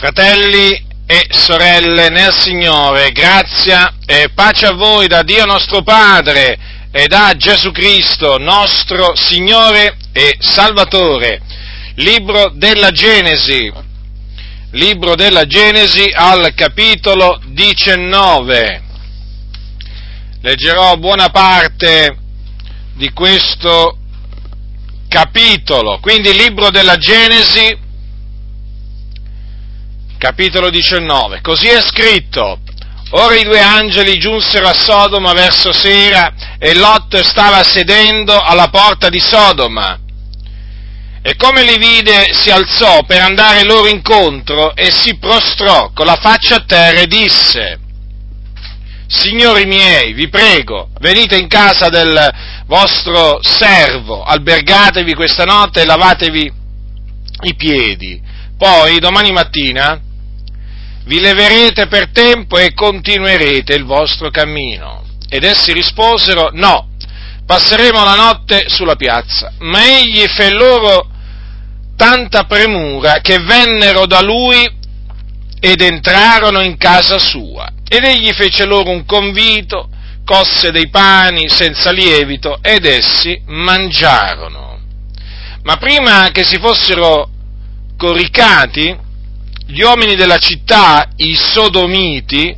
Fratelli e sorelle nel Signore, grazia e pace a voi da Dio nostro Padre e da Gesù Cristo, nostro Signore e Salvatore. Libro della Genesi, libro della Genesi al capitolo 19. Leggerò buona parte di questo capitolo, quindi libro della Genesi, capitolo 19. Così è scritto. Ora i due angeli giunsero a Sodoma verso sera e Lot stava sedendo alla porta di Sodoma. E come li vide si alzò per andare loro incontro e si prostrò con la faccia a terra e disse, Signori miei, vi prego, venite in casa del vostro servo, albergatevi questa notte e lavatevi i piedi. Poi domani mattina vi leverete per tempo e continuerete il vostro cammino. Ed essi risposero, no, passeremo la notte sulla piazza. Ma egli fe loro tanta premura che vennero da lui ed entrarono in casa sua. Ed egli fece loro un convito, cosse dei pani senza lievito ed essi mangiarono. Ma prima che si fossero coricati, gli uomini della città, i sodomiti,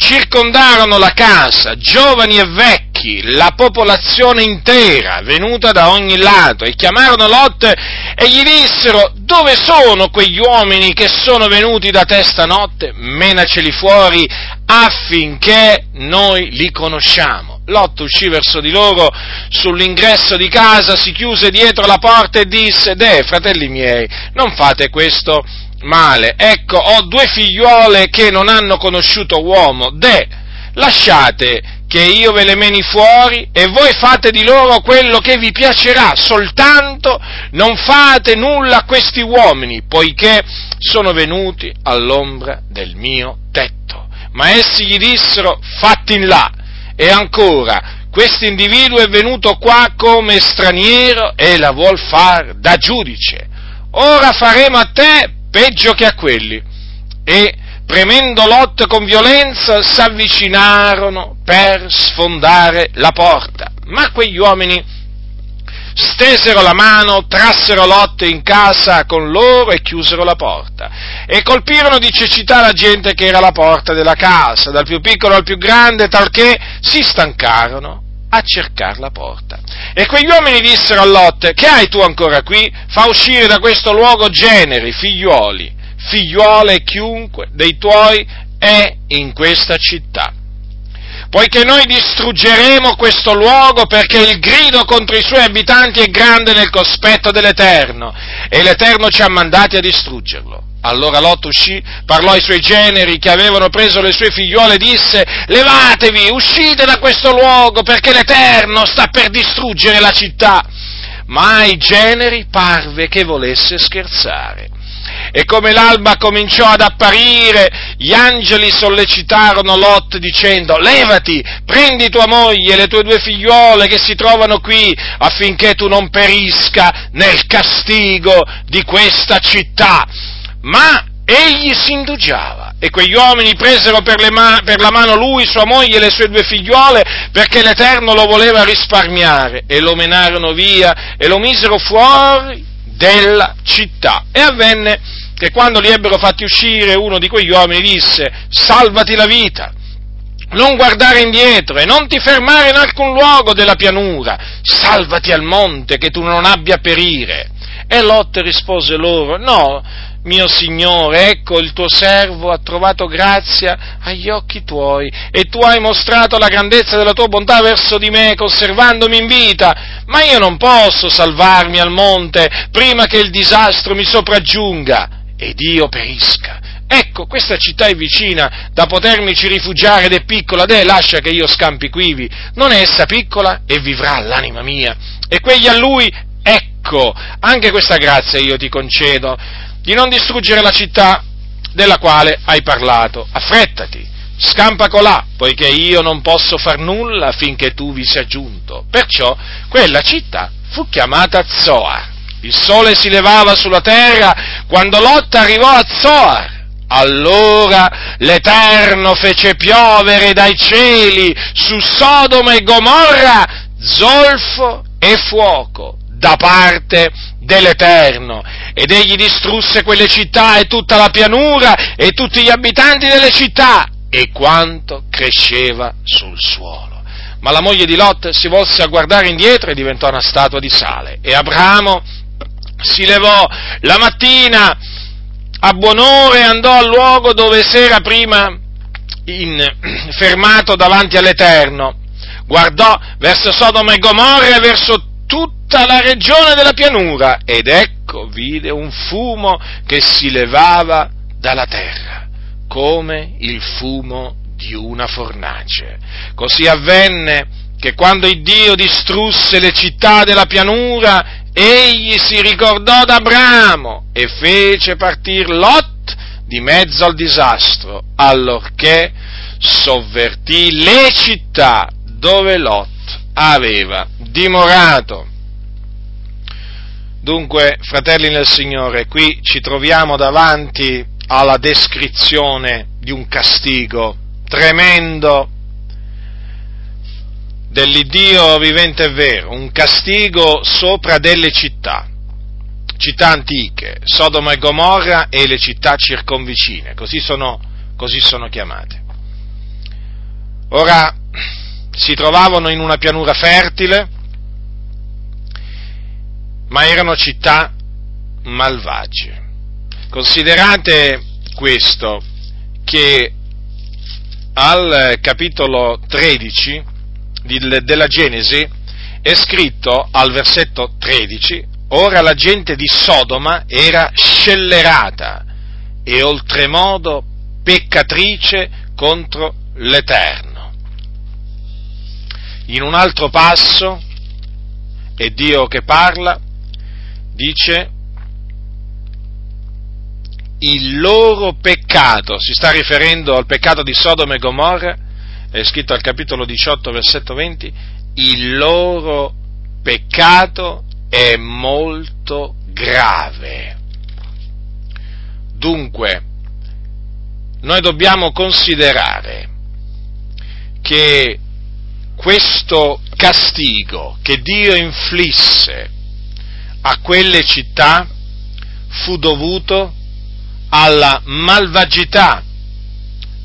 circondarono la casa, giovani e vecchi, la popolazione intera, venuta da ogni lato, e chiamarono Lot e gli dissero, dove sono quegli uomini che sono venuti da te stanotte? Menaceli fuori affinché noi li conosciamo. Lot uscì verso di loro sull'ingresso di casa, si chiuse dietro la porta e disse, Deh, fratelli miei, non fate questo male. Ecco, ho due figliuole che non hanno conosciuto uomo. De, lasciate che io ve le meni fuori e voi fate di loro quello che vi piacerà, soltanto non fate nulla a questi uomini, poiché sono venuti all'ombra del mio tetto. Ma essi gli dissero, fatti in là. E ancora, questo individuo è venuto qua come straniero e la vuol far da giudice. Ora faremo a te peggio che a quelli. E premendo Lot con violenza s'avvicinarono per sfondare la porta. Ma quegli uomini stesero la mano, trassero Lot in casa con loro e chiusero la porta. E colpirono di cecità la gente che era alla porta della casa, dal più piccolo al più grande, talché si stancarono a cercare la porta. E quegli uomini dissero a Lot, che hai tu ancora qui? Fa uscire da questo luogo generi, figliuoli, figliuole chiunque dei tuoi è in questa città. Poiché noi distruggeremo questo luogo perché il grido contro i suoi abitanti è grande nel cospetto dell'Eterno e l'Eterno ci ha mandati a distruggerlo. Allora Lot uscì, parlò ai suoi generi che avevano preso le sue figliuole e disse, levatevi, uscite da questo luogo perché l'Eterno sta per distruggere la città. Ma ai generi parve che volesse scherzare. E come l'alba cominciò ad apparire, gli angeli sollecitarono Lot dicendo, levati, prendi tua moglie e le tue due figliuole che si trovano qui, affinché tu non perisca nel castigo di questa città. Ma egli si indugiava e quegli uomini presero per, ma- per, la mano lui, sua moglie e le sue due figliuole perché l'Eterno lo voleva risparmiare e lo menarono via e lo misero fuori della città. E avvenne che quando li ebbero fatti uscire uno di quegli uomini disse salvati la vita, non guardare indietro e non ti fermare in alcun luogo della pianura, salvati al monte che tu non abbia a perire. E Lot rispose loro, no, mio Signore, ecco il tuo servo ha trovato grazia agli occhi tuoi e tu hai mostrato la grandezza della tua bontà verso di me conservandomi in vita, ma io non posso salvarmi al monte prima che il disastro mi sopraggiunga ed io perisca. Ecco, questa città è vicina da potermici rifugiare ed è piccola, deh, lascia che io scampi quivi. Non è essa piccola e vivrà l'anima mia. E quegli a lui, ecco, anche questa grazia io ti concedo di non distruggere la città della quale hai parlato. Affrettati, scampa colà, poiché io non posso far nulla affinché tu vi sia giunto. Perciò quella città fu chiamata Zoar. Il sole si levava sulla terra quando Lot arrivò a Zoar Allora l'Eterno fece piovere dai cieli su Sodoma e Gomorra zolfo e fuoco da parte dell'Eterno. Ed egli distrusse quelle città e tutta la pianura e tutti gli abitanti delle città e quanto cresceva sul suolo. Ma la moglie di Lot si volse a guardare indietro e diventò una statua di sale. E Abramo si levò la mattina a buon'ora e andò al luogo dove si era prima in, fermato davanti all'Eterno. Guardò verso Sodoma e Gomorra e verso tutta la regione della pianura ed ecco vide un fumo che si levava dalla terra come il fumo di una fornace. Così avvenne che quando il Dio distrusse le città della pianura, egli si ricordò d'Abramo e fece partir Lot di mezzo al disastro, allorché sovvertì le città dove Lot aveva dimorato. Dunque, fratelli nel Signore, qui ci troviamo davanti alla descrizione di un castigo tremendo dell'Iddio vivente e vero, un castigo sopra delle città, città antiche, Sodoma e Gomorra e le città circonvicine, così sono, così sono chiamate. Ora si trovavano in una pianura fertile, ma erano città malvagie. Considerate questo, che al capitolo 13 della Genesi è scritto al versetto 13, ora la gente di Sodoma era scellerata e oltremodo peccatrice contro l'Eterno. In un altro passo, è Dio che parla, dice il loro peccato, si sta riferendo al peccato di Sodoma e Gomorra, è scritto al capitolo 18, versetto 20, il loro peccato è molto grave. Dunque, noi dobbiamo considerare che questo castigo che Dio inflisse a quelle città fu dovuto alla malvagità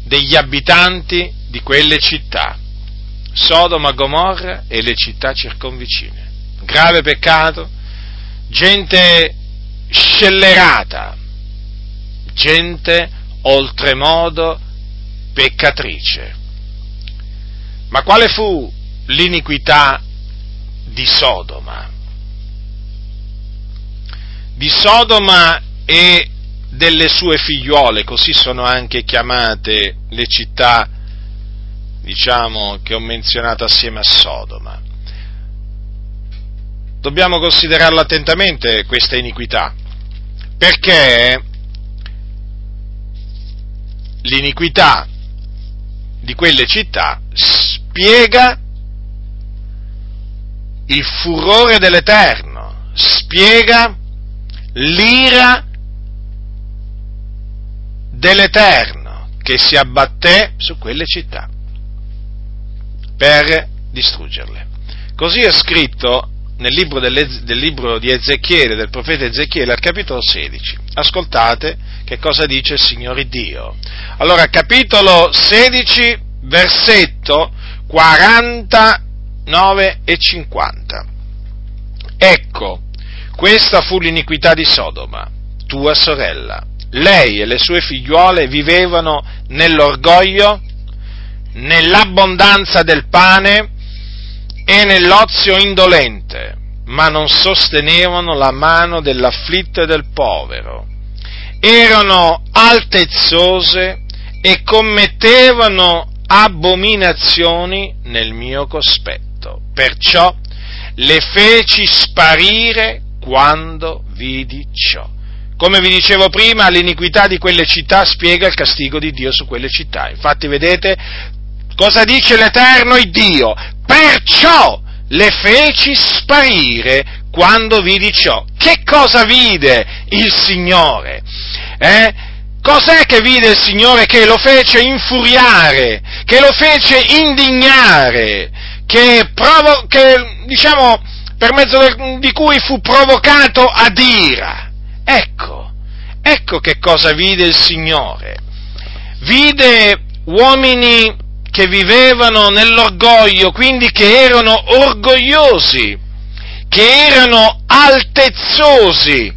degli abitanti di quelle città, Sodoma, Gomorra e le città circonvicine. Grave peccato, gente scellerata, gente oltremodo peccatrice. Ma quale fu l'iniquità di Sodoma? Di Sodoma e delle sue figliuole, così sono anche chiamate le città, diciamo, che ho menzionato assieme a Sodoma. Dobbiamo considerarlo attentamente questa iniquità, perché l'iniquità di quelle città spiega il furore dell'Eterno, spiega l'ira dell'Eterno che si abbatté su quelle città per distruggerle. Così è scritto nel libro, del libro di Ezechiele, del profeta Ezechiele, al capitolo 16. Ascoltate che cosa dice il Signore Dio. Allora, capitolo 16, versetto 49 e 50. Ecco, questa fu l'iniquità di Sodoma, tua sorella, lei e le sue figliuole vivevano nell'orgoglio, nell'abbondanza del pane e nell'ozio indolente, ma non sostenevano la mano dell'afflitto e del povero. Erano altezzose e commettevano abominazioni nel mio cospetto. Perciò le feci sparire quando vidi ciò. Come vi dicevo prima, l'iniquità di quelle città spiega il castigo di Dio su quelle città. Infatti, vedete cosa dice l'Eterno Dio? Perciò le feci sparire quando vidi ciò. Che cosa vide il Signore? Eh? Cos'è che vide il Signore che lo fece infuriare, che lo fece indignare, che, provo- che diciamo, per mezzo del, di cui fu provocato ad ira? Ecco, ecco che cosa vide il Signore. Vide uomini che vivevano nell'orgoglio, quindi che erano orgogliosi, che erano altezzosi,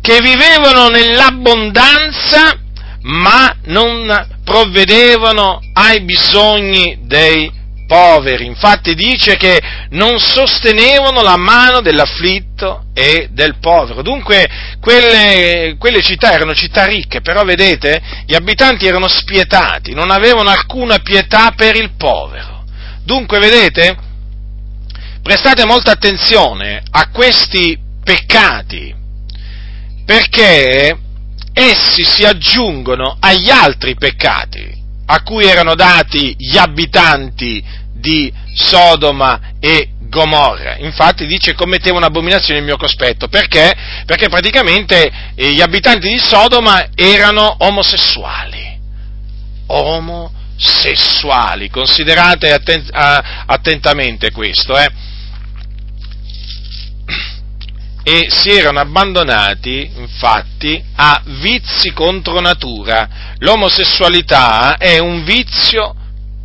che vivevano nell'abbondanza ma non provvedevano ai bisogni dei poveri. Infatti dice che non sostenevano la mano dell'afflitto e del povero. Dunque quelle, quelle, città erano città ricche, però vedete, gli abitanti erano spietati, non avevano alcuna pietà per il povero. Dunque vedete, prestate molta attenzione a questi peccati perché essi si aggiungono agli altri peccati a cui erano dati gli abitanti di Sodoma e Gomorra. Infatti dice commettevano abominazione nel mio cospetto. Perché? Perché praticamente eh, gli abitanti di Sodoma erano omosessuali. Omosessuali. Considerate atten- attentamente questo, eh e si erano abbandonati infatti a vizi contro natura. L'omosessualità è un vizio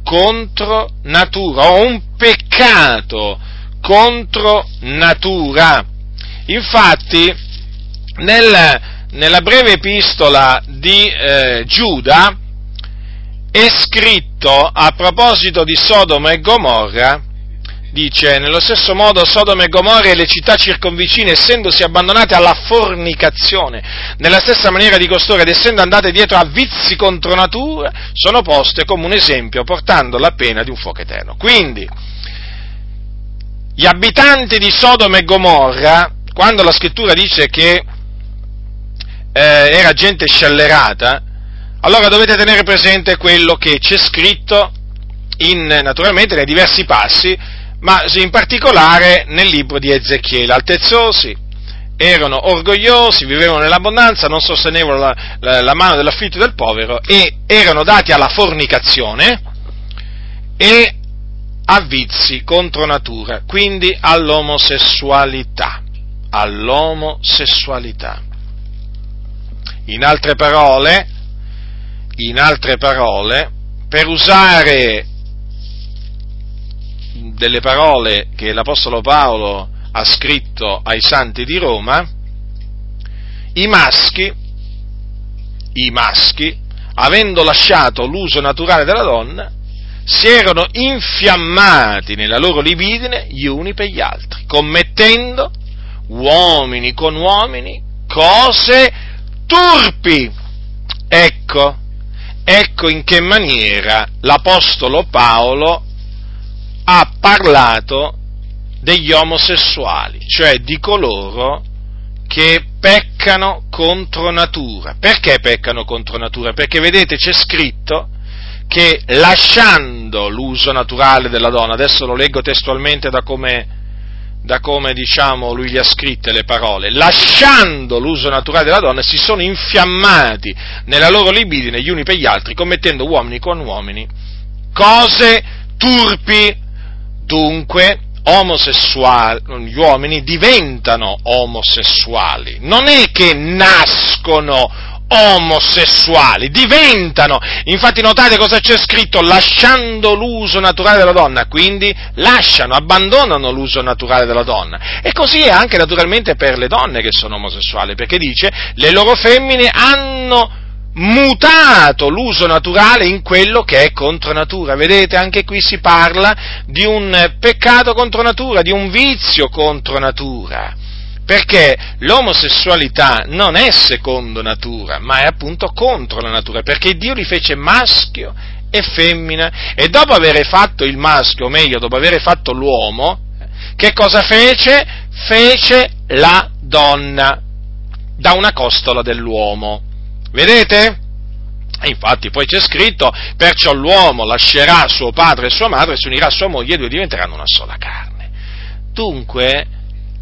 contro natura o un peccato contro natura. Infatti nel, nella breve epistola di eh, Giuda è scritto a proposito di Sodoma e Gomorra dice, nello stesso modo Sodoma e Gomorra e le città circonvicine, essendosi abbandonate alla fornicazione, nella stessa maniera di costoro ed essendo andate dietro a vizi contro natura, sono poste come un esempio portando la pena di un fuoco eterno. Quindi, gli abitanti di Sodoma e Gomorra, quando la scrittura dice che eh, era gente scellerata, allora dovete tenere presente quello che c'è scritto in, naturalmente nei diversi passi ma in particolare nel libro di Ezechiele, altezzosi, erano orgogliosi, vivevano nell'abbondanza, non sostenevano la, la, la mano dell'affitto del povero e erano dati alla fornicazione e a vizi contro natura, quindi all'omosessualità, all'omosessualità. In altre parole, in altre parole, per usare delle parole che l'Apostolo Paolo ha scritto ai santi di Roma, i maschi, i maschi, avendo lasciato l'uso naturale della donna, si erano infiammati nella loro libidine gli uni per gli altri, commettendo uomini con uomini cose turpi. Ecco, ecco in che maniera l'Apostolo Paolo ha parlato degli omosessuali, cioè di coloro che peccano contro natura. Perché peccano contro natura? Perché vedete c'è scritto che lasciando l'uso naturale della donna, adesso lo leggo testualmente da come, da come diciamo lui gli ha scritte le parole, lasciando l'uso naturale della donna si sono infiammati nella loro libidine gli uni per gli altri, commettendo uomini con uomini cose turpi Dunque, gli uomini diventano omosessuali, non è che nascono omosessuali, diventano, infatti notate cosa c'è scritto, lasciando l'uso naturale della donna, quindi lasciano, abbandonano l'uso naturale della donna. E così è anche naturalmente per le donne che sono omosessuali, perché dice, le loro femmine hanno mutato l'uso naturale in quello che è contro natura. Vedete, anche qui si parla di un peccato contro natura, di un vizio contro natura. Perché l'omosessualità non è secondo natura, ma è appunto contro la natura, perché Dio li fece maschio e femmina e dopo aver fatto il maschio, o meglio, dopo aver fatto l'uomo, che cosa fece? Fece la donna da una costola dell'uomo. Vedete? E infatti poi c'è scritto, perciò l'uomo lascerà suo padre e sua madre, si unirà a sua moglie e due diventeranno una sola carne. Dunque,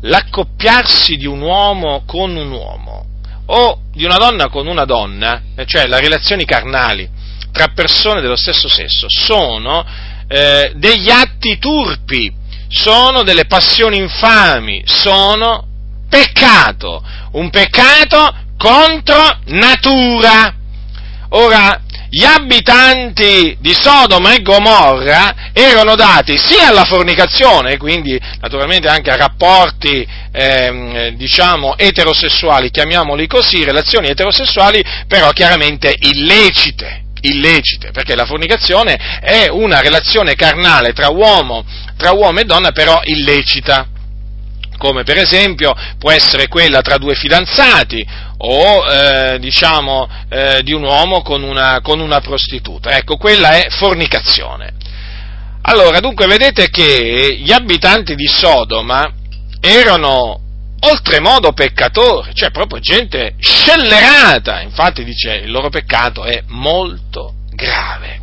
l'accoppiarsi di un uomo con un uomo o di una donna con una donna, cioè le relazioni carnali tra persone dello stesso sesso, sono eh, degli atti turpi, sono delle passioni infami, sono peccato, un peccato contro natura. Ora, gli abitanti di Sodoma e Gomorra erano dati sia alla fornicazione, quindi naturalmente anche a rapporti, ehm, diciamo, eterosessuali, chiamiamoli così, relazioni eterosessuali, però chiaramente illecite illecite, perché la fornicazione è una relazione carnale tra uomo, tra uomo e donna, però illecita come per esempio può essere quella tra due fidanzati o eh, diciamo eh, di un uomo con una, con una prostituta. Ecco, quella è fornicazione. Allora, dunque, vedete che gli abitanti di Sodoma erano oltremodo peccatori, cioè proprio gente scellerata, infatti dice il loro peccato è molto grave.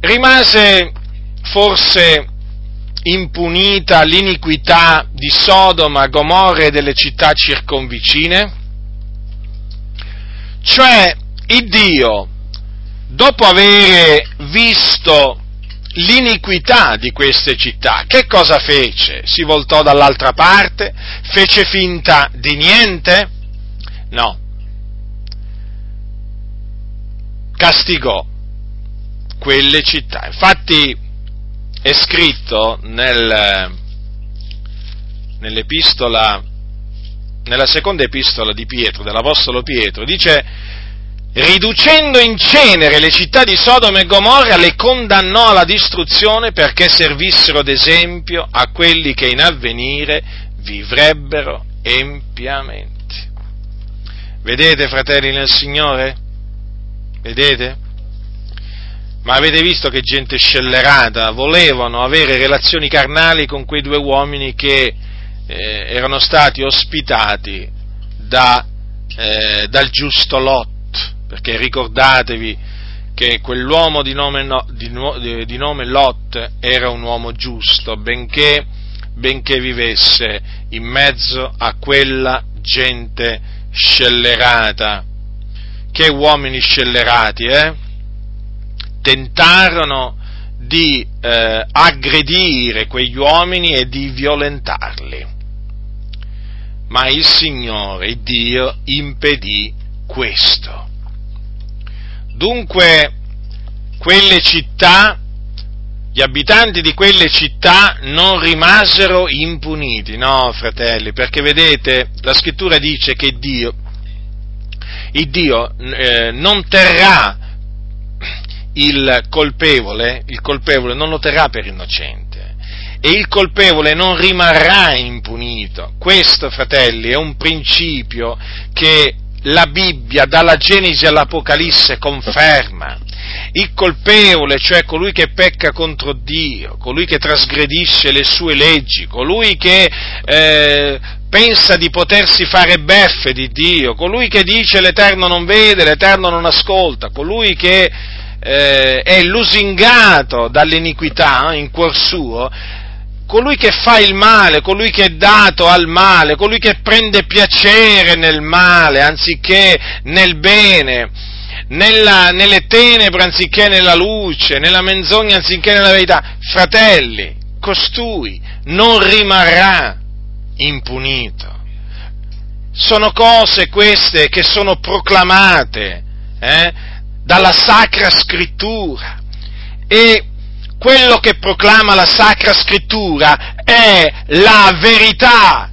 Rimase forse impunita l'iniquità di Sodoma, Gomorra e delle città circonvicine? Cioè, il Dio, dopo aver visto l'iniquità di queste città, che cosa fece? Si voltò dall'altra parte? Fece finta di niente? No. Castigò quelle città. Infatti, è scritto nel, nell'epistola, nella seconda epistola di Pietro, dell'Apostolo Pietro, dice, riducendo in cenere le città di Sodoma e Gomorra, le condannò alla distruzione perché servissero d'esempio a quelli che in avvenire vivrebbero empiamente. Vedete, fratelli nel Signore? Vedete? Ma avete visto che gente scellerata volevano avere relazioni carnali con quei due uomini che eh, erano stati ospitati da, eh, dal giusto Lot, perché ricordatevi che quell'uomo di nome, no, di, di nome, Lot era un uomo giusto, benché, benché vivesse in mezzo a quella gente scellerata. Che uomini scellerati, eh? Tentarono di eh, aggredire quegli uomini e di violentarli. Ma il Signore, il Dio, impedì questo. Dunque, quelle città, gli abitanti di quelle città non rimasero impuniti, no, fratelli, perché vedete, la scrittura dice che Dio, il Dio eh, non terrà il colpevole, il colpevole non lo terrà per innocente e il colpevole non rimarrà impunito. Questo, fratelli, è un principio che la Bibbia, dalla Genesi all'Apocalisse, conferma. Il colpevole, cioè colui che pecca contro Dio, colui che trasgredisce le sue leggi, colui che eh, pensa di potersi fare beffe di Dio, colui che dice l'Eterno non vede, l'Eterno non ascolta, colui che eh, è lusingato dall'iniquità in cuor suo, colui che fa il male, colui che è dato al male, colui che prende piacere nel male anziché nel bene, nella, nelle tenebre anziché nella luce, nella menzogna anziché nella verità, fratelli, costui non rimarrà impunito. Sono cose queste che sono proclamate eh, dalla Sacra Scrittura. E quello che proclama la Sacra Scrittura è la verità.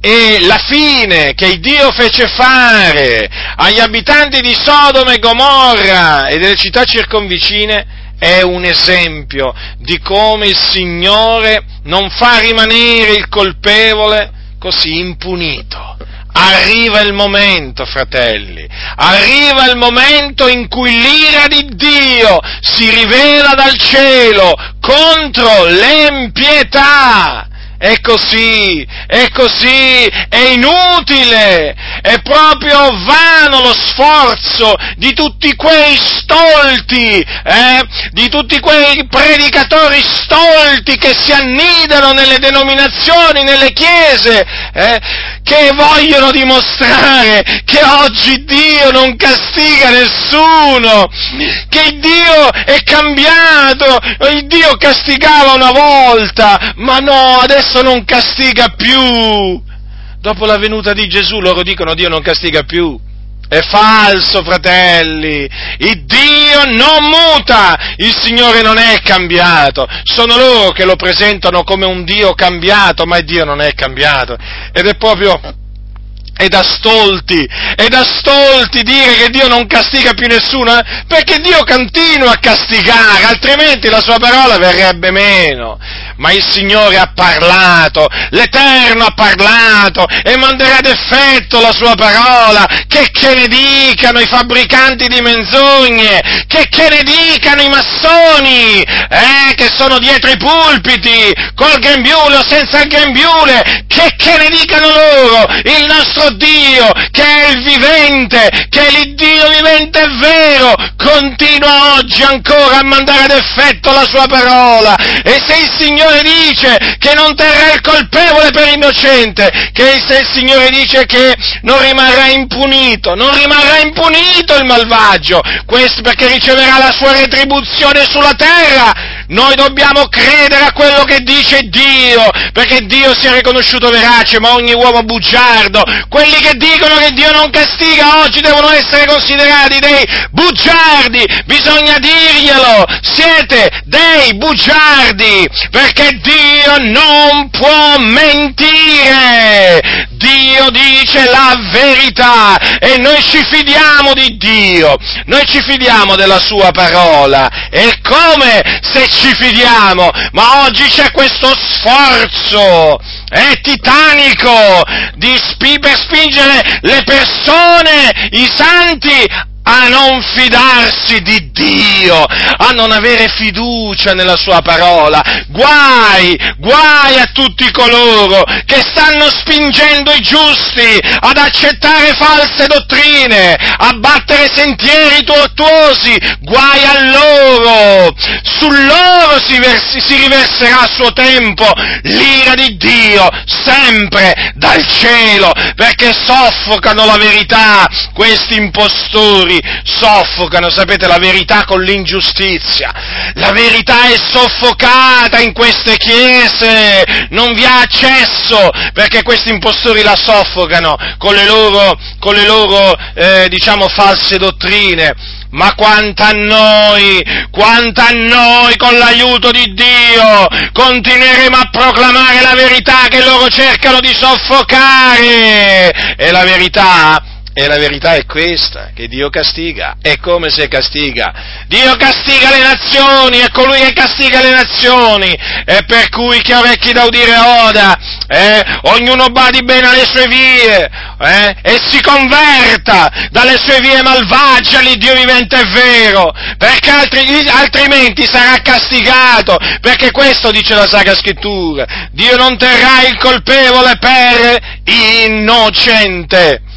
E la fine che Dio fece fare agli abitanti di Sodoma e Gomorra e delle città circonvicine è un esempio di come il Signore non fa rimanere il colpevole così impunito Arriva il momento, fratelli, arriva il momento in cui l'ira di Dio si rivela dal cielo contro l'empietà. È così, è così, è inutile, è proprio vano lo sforzo di tutti quei stolti, eh, di tutti quei predicatori stolti che si annidano nelle denominazioni, nelle chiese, eh, che vogliono dimostrare che oggi Dio non castiga nessuno, che Dio è cambiato, il Dio castigava una volta, ma no, adesso non castiga più. Dopo la venuta di Gesù loro dicono Dio non castiga più. È falso, fratelli. Il Dio non muta. Il Signore non è cambiato. Sono loro che lo presentano come un Dio cambiato, ma il Dio non è cambiato. Ed è proprio è da stolti, è da stolti dire che Dio non castiga più nessuno, eh? perché Dio continua a castigare, altrimenti la sua parola verrebbe meno. Ma il Signore ha parlato, l'Eterno ha parlato e manderà ad effetto la sua parola, che, che ne dicano i fabbricanti di menzogne, che, che ne dicano i massoni, eh, che sono dietro i pulpiti, col grembiule o senza il grembiule, che, che ne dicano loro, il nostro Dio, che è il vivente, che è l'Iddio vivente e vero, continua oggi ancora a mandare ad effetto la sua parola, e se il Signore dice che non terrà il colpevole per innocente, che se il Signore dice che non rimarrà impunito, non rimarrà impunito il malvagio, questo perché riceverà la sua retribuzione sulla terra, noi dobbiamo credere a quello che dice Dio, perché Dio sia riconosciuto verace, ma ogni uomo bugiardo, quelli che dicono che Dio non castiga oggi devono essere considerati dei bugiardi, bisogna dirglielo, siete dei bugiardi, perché Dio non può mentire, Dio dice la verità e noi ci fidiamo di Dio, noi ci fidiamo della sua parola. E come se ci fidiamo, ma oggi c'è questo sforzo è titanico di spi- per spingere le persone, i santi, a non fidarsi di Dio, a non avere fiducia nella sua parola. Guai, guai a tutti coloro che stanno spingendo i giusti ad accettare false dottrine, a battere sentieri tortuosi, guai a loro. Su loro si, versi, si riverserà a suo tempo l'ira di Dio, sempre dal cielo, perché soffocano la verità questi impostori qui soffocano, sapete, la verità con l'ingiustizia. La verità è soffocata in queste chiese, non vi ha accesso perché questi impostori la soffocano con le loro, con le loro eh, diciamo, false dottrine. Ma quanto a noi, quanto a noi con l'aiuto di Dio continueremo a proclamare la verità che loro cercano di soffocare. E la verità e la verità è questa, che Dio castiga. E come se castiga? Dio castiga le nazioni, è colui che castiga le nazioni. E per cui chi ha orecchi da udire oda, eh? ognuno badi bene alle sue vie, eh? e si converta dalle sue vie malvagie all'Iddio vivente e vero, perché altri, altrimenti sarà castigato, perché questo dice la Sacra Scrittura. Dio non terrà il colpevole per innocente.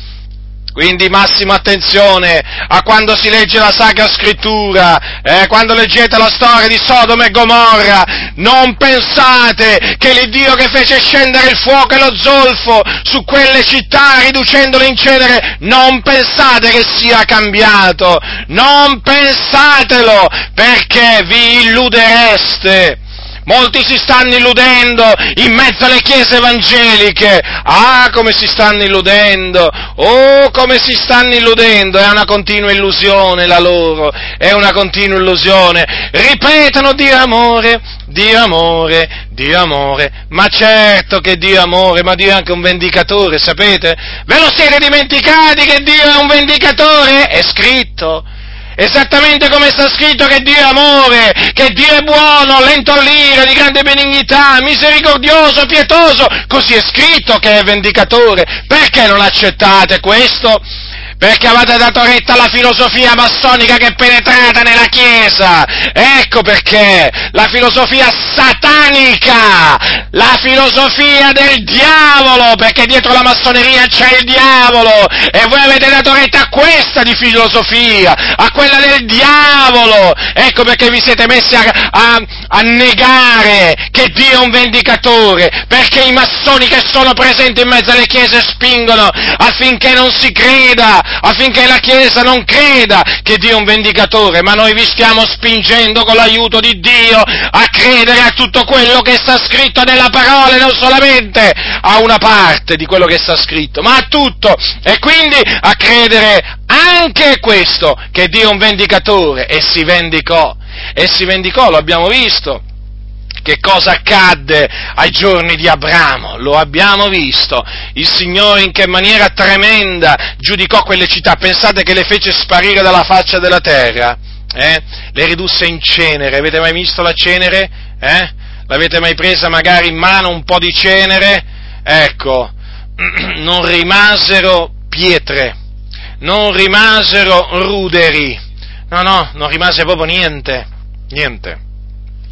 Quindi massima attenzione a quando si legge la Sacra Scrittura, eh, quando leggete la storia di Sodoma e Gomorra, non pensate che l'Iddio che fece scendere il fuoco e lo zolfo su quelle città riducendole in cenere, non pensate che sia cambiato, non pensatelo perché vi illudereste. Molti si stanno illudendo in mezzo alle chiese evangeliche. Ah, come si stanno illudendo! Oh, come si stanno illudendo! È una continua illusione la loro, è una continua illusione. Ripetono Dio amore, Dio amore, Dio amore. Ma certo che Dio amore, ma Dio è anche un vendicatore, sapete? Ve lo siete dimenticati che Dio è un vendicatore? È scritto. Esattamente come sta scritto che Dio è amore, che Dio è buono, lento all'ira, di grande benignità, misericordioso, pietoso, così è scritto che è vendicatore. Perché non accettate questo? Perché avete dato retta alla filosofia massonica che è penetrata nella Chiesa. Ecco perché la filosofia satanica, la filosofia del diavolo, perché dietro la massoneria c'è il diavolo e voi avete dato retta a questa di filosofia, a quella del diavolo. Ecco perché vi siete messi a, a, a negare Dio è un vendicatore, perché i massoni che sono presenti in mezzo alle chiese spingono affinché non si creda affinché la Chiesa non creda che Dio è un vendicatore, ma noi vi stiamo spingendo con l'aiuto di Dio a credere a tutto quello che sta scritto nella parola e non solamente a una parte di quello che sta scritto, ma a tutto. E quindi a credere anche questo, che Dio è un vendicatore, e si vendicò, e si vendicò, lo abbiamo visto che cosa accadde ai giorni di Abramo, lo abbiamo visto, il Signore in che maniera tremenda giudicò quelle città, pensate che le fece sparire dalla faccia della terra, eh? le ridusse in cenere, avete mai visto la cenere? Eh? L'avete mai presa magari in mano un po' di cenere? Ecco, non rimasero pietre, non rimasero ruderi, no, no, non rimase proprio niente, niente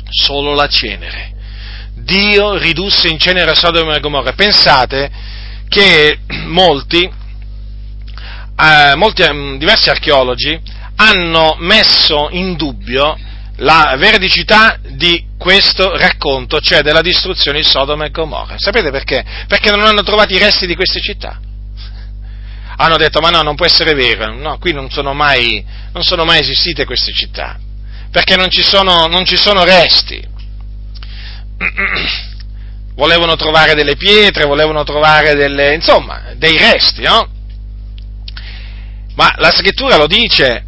solo la cenere. Dio ridusse in cenere Sodoma e Gomorra. Pensate che molti, eh, molti eh, diversi archeologi hanno messo in dubbio la veridicità di questo racconto, cioè della distruzione di Sodoma e Gomorra. Sapete perché? Perché non hanno trovato i resti di queste città. Hanno detto, ma no, non può essere vero, no, qui non sono mai, non sono mai esistite queste città perché non ci sono, non ci sono resti. Volevano trovare delle pietre, volevano trovare delle, insomma, dei resti, no? Ma la scrittura lo dice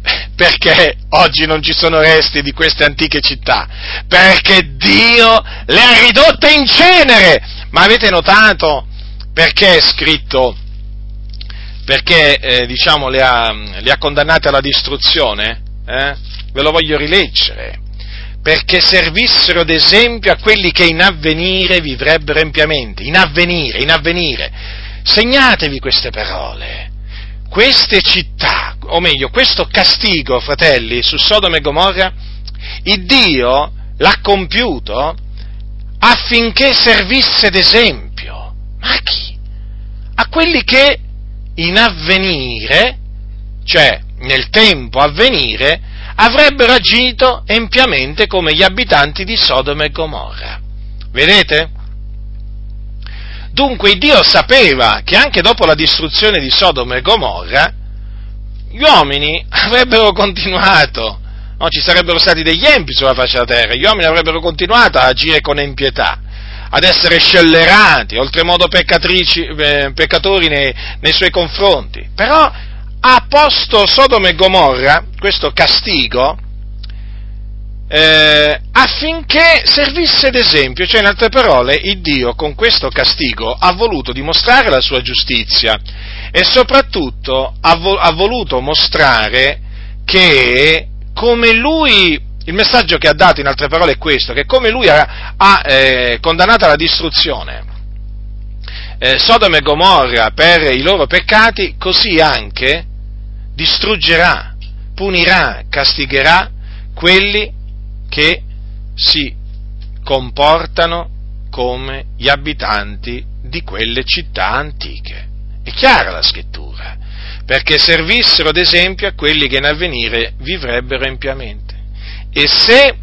perché oggi non ci sono resti di queste antiche città? Perché Dio le ha ridotte in cenere! Ma avete notato perché è scritto, perché eh, diciamo le ha, le ha condannate alla distruzione? Eh? Ve lo voglio rileggere, perché servissero d'esempio a quelli che in avvenire vivrebbero empiamente, in avvenire, in avvenire. Segnatevi queste parole. Queste città, o meglio, questo castigo, fratelli, su Sodoma e Gomorra, il Dio l'ha compiuto affinché servisse d'esempio. Ma a chi? A quelli che in avvenire, cioè nel tempo avvenire, avrebbero agito empiamente come gli abitanti di Sodoma e Gomorra. Vedete? Dunque Dio sapeva che anche dopo la distruzione di Sodoma e Gomorra gli uomini avrebbero continuato, no, ci sarebbero stati degli empi sulla faccia della terra, gli uomini avrebbero continuato a agire con empietà, ad essere scellerati, oltremodo eh, peccatori nei, nei suoi confronti. Però ha posto Sodoma e Gomorra, questo castigo, eh, affinché servisse d'esempio, cioè in altre parole il Dio con questo castigo ha voluto dimostrare la sua giustizia e soprattutto ha, vo- ha voluto mostrare che come lui, il messaggio che ha dato in altre parole è questo, che come lui ha, ha eh, condannato alla distruzione eh, Sodoma e Gomorra per i loro peccati, così anche distruggerà, punirà, castigherà quelli che si comportano come gli abitanti di quelle città antiche. È chiara la scrittura, perché servissero ad esempio a quelli che in avvenire vivrebbero empiamente. E se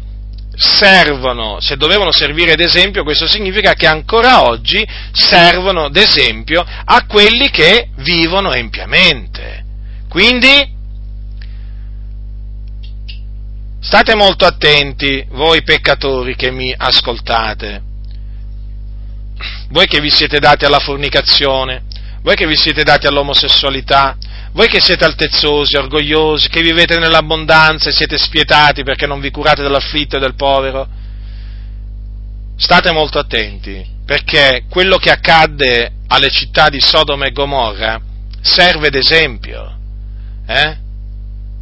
servono, se dovevano servire ad esempio, questo significa che ancora oggi servono ad esempio a quelli che vivono empiamente. Quindi state molto attenti, voi peccatori che mi ascoltate, voi che vi siete dati alla fornicazione, voi che vi siete dati all'omosessualità, voi che siete altezzosi, orgogliosi, che vivete nell'abbondanza e siete spietati perché non vi curate dell'afflitto e del povero, state molto attenti, perché quello che accadde alle città di Sodoma e Gomorra serve d'esempio eh?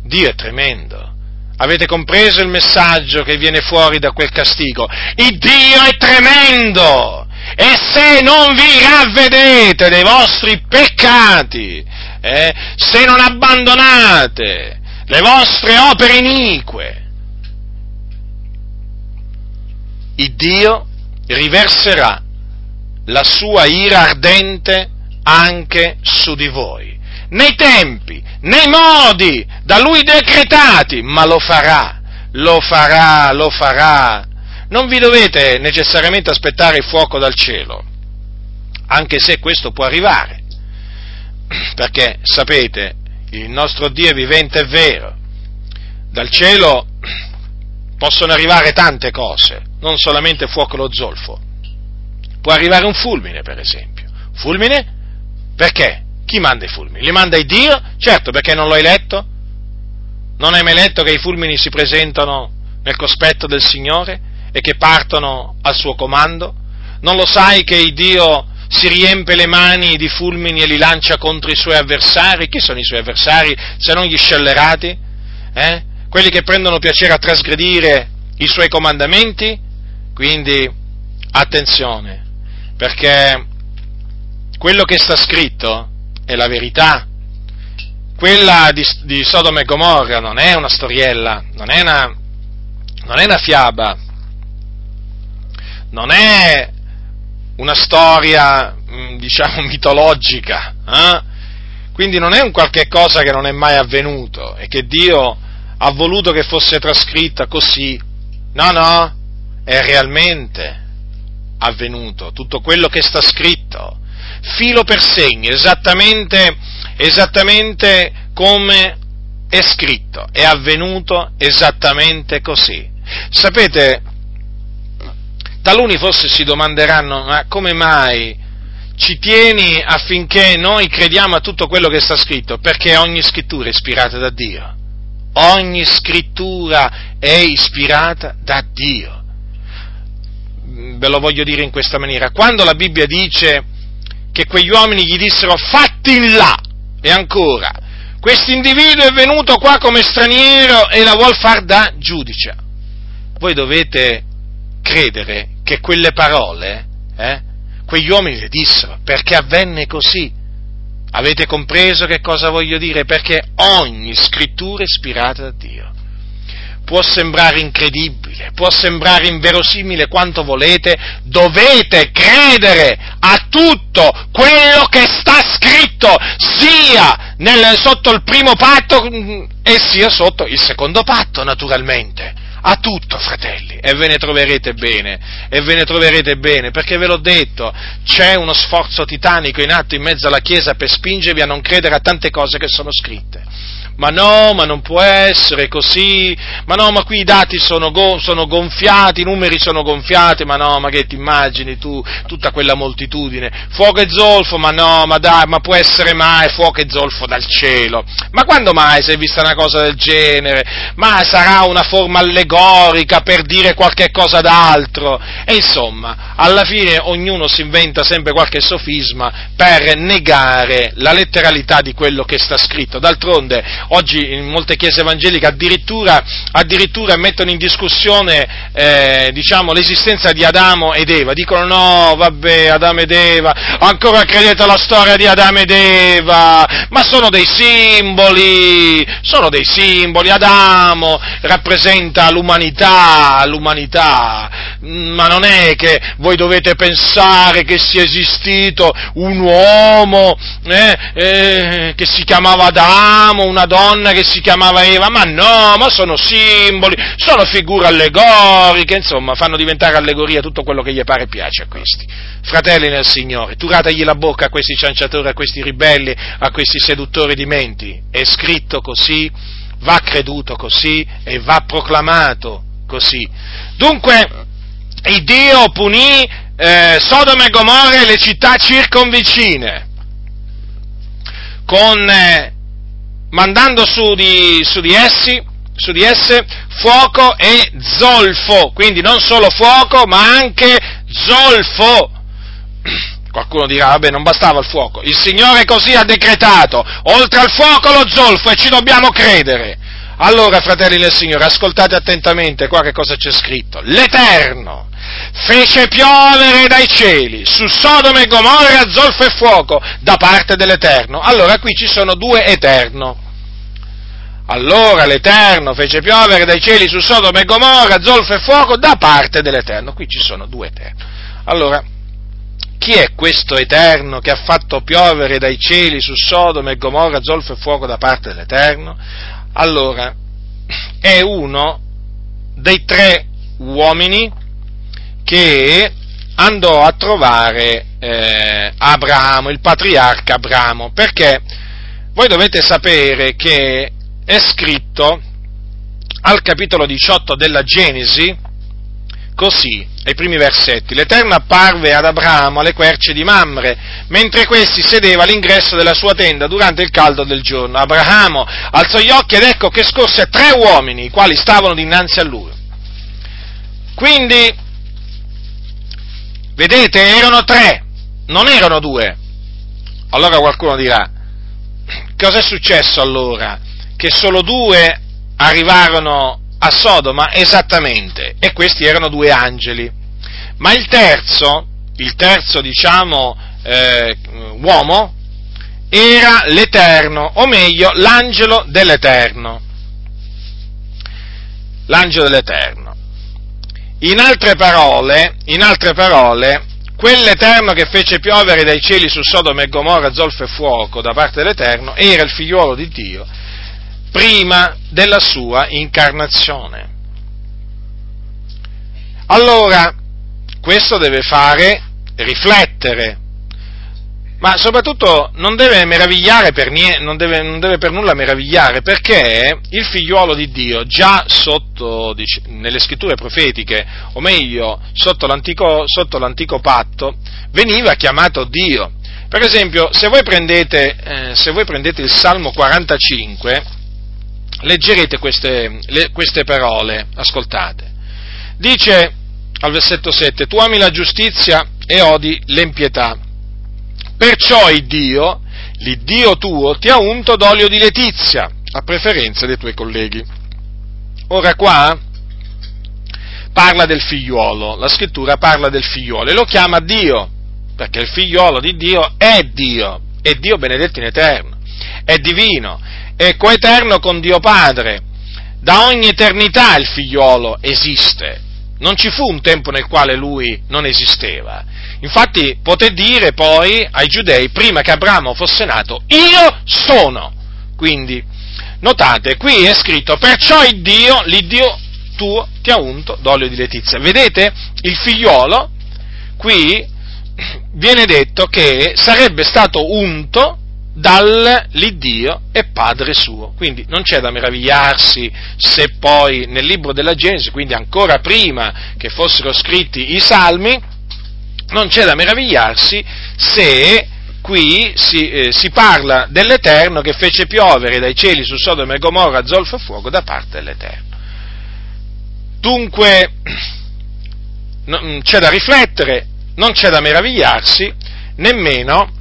Dio è tremendo. Avete compreso il messaggio che viene fuori da quel castigo? Il Dio è tremendo! E se non vi ravvedete dei vostri peccati, eh, se non abbandonate le vostre opere inique, il Dio riverserà la sua ira ardente anche su di voi, nei tempi, nei modi da lui decretati, ma lo farà, lo farà, lo farà. Non vi dovete necessariamente aspettare il fuoco dal cielo, anche se questo può arrivare, perché sapete, il nostro Dio è vivente e vero, dal cielo possono arrivare tante cose, non solamente fuoco lo zolfo, può arrivare un fulmine per esempio, fulmine perché? Chi manda i fulmini? Li manda il Dio? Certo, perché non lo hai letto? Non hai mai letto che i fulmini si presentano nel cospetto del Signore e che partono al suo comando? Non lo sai che il Dio si riempie le mani di fulmini e li lancia contro i suoi avversari? Chi sono i suoi avversari se non gli scellerati? Eh? Quelli che prendono piacere a trasgredire i suoi comandamenti? Quindi attenzione, perché quello che sta scritto è la verità. Quella di, di Sodoma e Gomorra non è una storiella, non è una, non è una fiaba, non è una storia, mm, diciamo, mitologica, eh? quindi non è un qualche cosa che non è mai avvenuto e che Dio ha voluto che fosse trascritta così. No, no, è realmente avvenuto tutto quello che sta scritto filo per segno, esattamente, esattamente come è scritto, è avvenuto esattamente così. Sapete, taluni forse si domanderanno, ma come mai ci tieni affinché noi crediamo a tutto quello che sta scritto? Perché ogni scrittura è ispirata da Dio. Ogni scrittura è ispirata da Dio. Ve lo voglio dire in questa maniera. Quando la Bibbia dice che quegli uomini gli dissero fatti in là. E ancora, questo individuo è venuto qua come straniero e la vuol far da giudice. Voi dovete credere che quelle parole, eh, quegli uomini le dissero, perché avvenne così. Avete compreso che cosa voglio dire? Perché ogni scrittura è ispirata da Dio può sembrare incredibile, può sembrare inverosimile quanto volete, dovete credere a tutto quello che sta scritto, sia nel, sotto il primo patto e sia sotto il secondo patto, naturalmente. A tutto, fratelli, e ve ne troverete bene, e ve ne troverete bene, perché ve l'ho detto, c'è uno sforzo titanico in atto in mezzo alla Chiesa per spingervi a non credere a tante cose che sono scritte ma no, ma non può essere così, ma no, ma qui i dati sono, go- sono gonfiati, i numeri sono gonfiati, ma no, ma che ti immagini tu, tutta quella moltitudine, fuoco e zolfo, ma no, ma dai, ma può essere mai fuoco e zolfo dal cielo, ma quando mai si è vista una cosa del genere? Ma sarà una forma allegorica per dire qualche cosa d'altro, e insomma, alla fine ognuno si inventa sempre qualche sofisma per negare la letteralità di quello che sta scritto, d'altronde oggi in molte chiese evangeliche addirittura, addirittura mettono in discussione eh, diciamo, l'esistenza di Adamo ed Eva, dicono no, vabbè, Adamo ed Eva, ancora credete alla storia di Adamo ed Eva, ma sono dei simboli, sono dei simboli, Adamo rappresenta l'umanità, l'umanità, ma non è che voi dovete pensare che sia esistito un uomo eh, eh, che si chiamava Adamo, una donna che si chiamava Eva, ma no, ma sono simboli, sono figure allegoriche, insomma, fanno diventare allegoria tutto quello che gli pare e piace a questi. Fratelli nel Signore, turategli la bocca a questi cianciatori, a questi ribelli, a questi seduttori di menti. È scritto così, va creduto così e va proclamato così. Dunque, il Dio punì eh, Sodoma e Gomorra e le città circonvicine con eh, mandando su di, su di essi, su di esse fuoco e zolfo, quindi non solo fuoco ma anche zolfo. Qualcuno dirà, vabbè, non bastava il fuoco. Il Signore così ha decretato, oltre al fuoco lo zolfo e ci dobbiamo credere. Allora, fratelli del Signore, ascoltate attentamente qua che cosa c'è scritto. L'Eterno fece piovere dai cieli su Sodoma e Gomorra zolfo e fuoco da parte dell'Eterno. Allora qui ci sono due Eterno. Allora l'Eterno fece piovere dai cieli su Sodoma e Gomorra zolfo e fuoco da parte dell'Eterno. Qui ci sono due Eterni. Allora, chi è questo Eterno che ha fatto piovere dai cieli su Sodoma e Gomorra zolfo e fuoco da parte dell'Eterno? Allora, è uno dei tre uomini che andò a trovare eh, Abramo, il patriarca Abramo, perché voi dovete sapere che è scritto al capitolo 18 della Genesi così, ai primi versetti, l'Eterno apparve ad Abramo alle querce di Mamre, mentre questi sedeva all'ingresso della sua tenda durante il caldo del giorno. Abramo alzò gli occhi ed ecco che scorse tre uomini, i quali stavano dinanzi a lui. Quindi, vedete, erano tre, non erano due. Allora qualcuno dirà, cosa è successo allora? Che solo due arrivarono a Sodoma? Esattamente, e questi erano due angeli. Ma il terzo, il terzo diciamo eh, uomo, era l'Eterno, o meglio l'angelo dell'Eterno. L'angelo dell'Eterno. In altre parole, in altre parole, quell'Eterno che fece piovere dai cieli su Sodoma e Gomorra zolfo e fuoco da parte dell'Eterno era il figliuolo di Dio prima della sua incarnazione. Allora, questo deve fare riflettere ma soprattutto non deve per niente, non deve, non deve per nulla meravigliare, perché il figliuolo di Dio, già sotto, dice, nelle scritture profetiche, o meglio, sotto l'antico, sotto l'antico patto, veniva chiamato Dio. Per esempio, se voi prendete, eh, se voi prendete il Salmo 45, leggerete queste, le, queste parole, ascoltate. Dice al versetto 7, tu ami la giustizia e odi l'empietà Perciò il Dio, l'Iddio tuo, ti ha unto d'olio di letizia, a preferenza dei tuoi colleghi. Ora qua parla del figliuolo, la scrittura parla del figliuolo e lo chiama Dio, perché il figliuolo di Dio è Dio, è Dio benedetto in eterno, è divino, è coeterno con Dio Padre. Da ogni eternità il figliuolo esiste, non ci fu un tempo nel quale lui non esisteva. Infatti poté dire poi ai giudei, prima che Abramo fosse nato, io sono. Quindi, notate, qui è scritto, perciò il Dio, l'Iddio tuo, ti ha unto d'olio di letizia. Vedete? Il figliolo, qui viene detto che sarebbe stato unto dall'Iddio e Padre suo. Quindi non c'è da meravigliarsi se poi nel libro della Genesi, quindi ancora prima che fossero scritti i salmi, non c'è da meravigliarsi se qui si, eh, si, parla dell'Eterno che fece piovere dai cieli su Sodoma e Gomorra zolfo e fuoco da parte dell'Eterno. Dunque non, c'è da riflettere, non c'è da meravigliarsi, nemmeno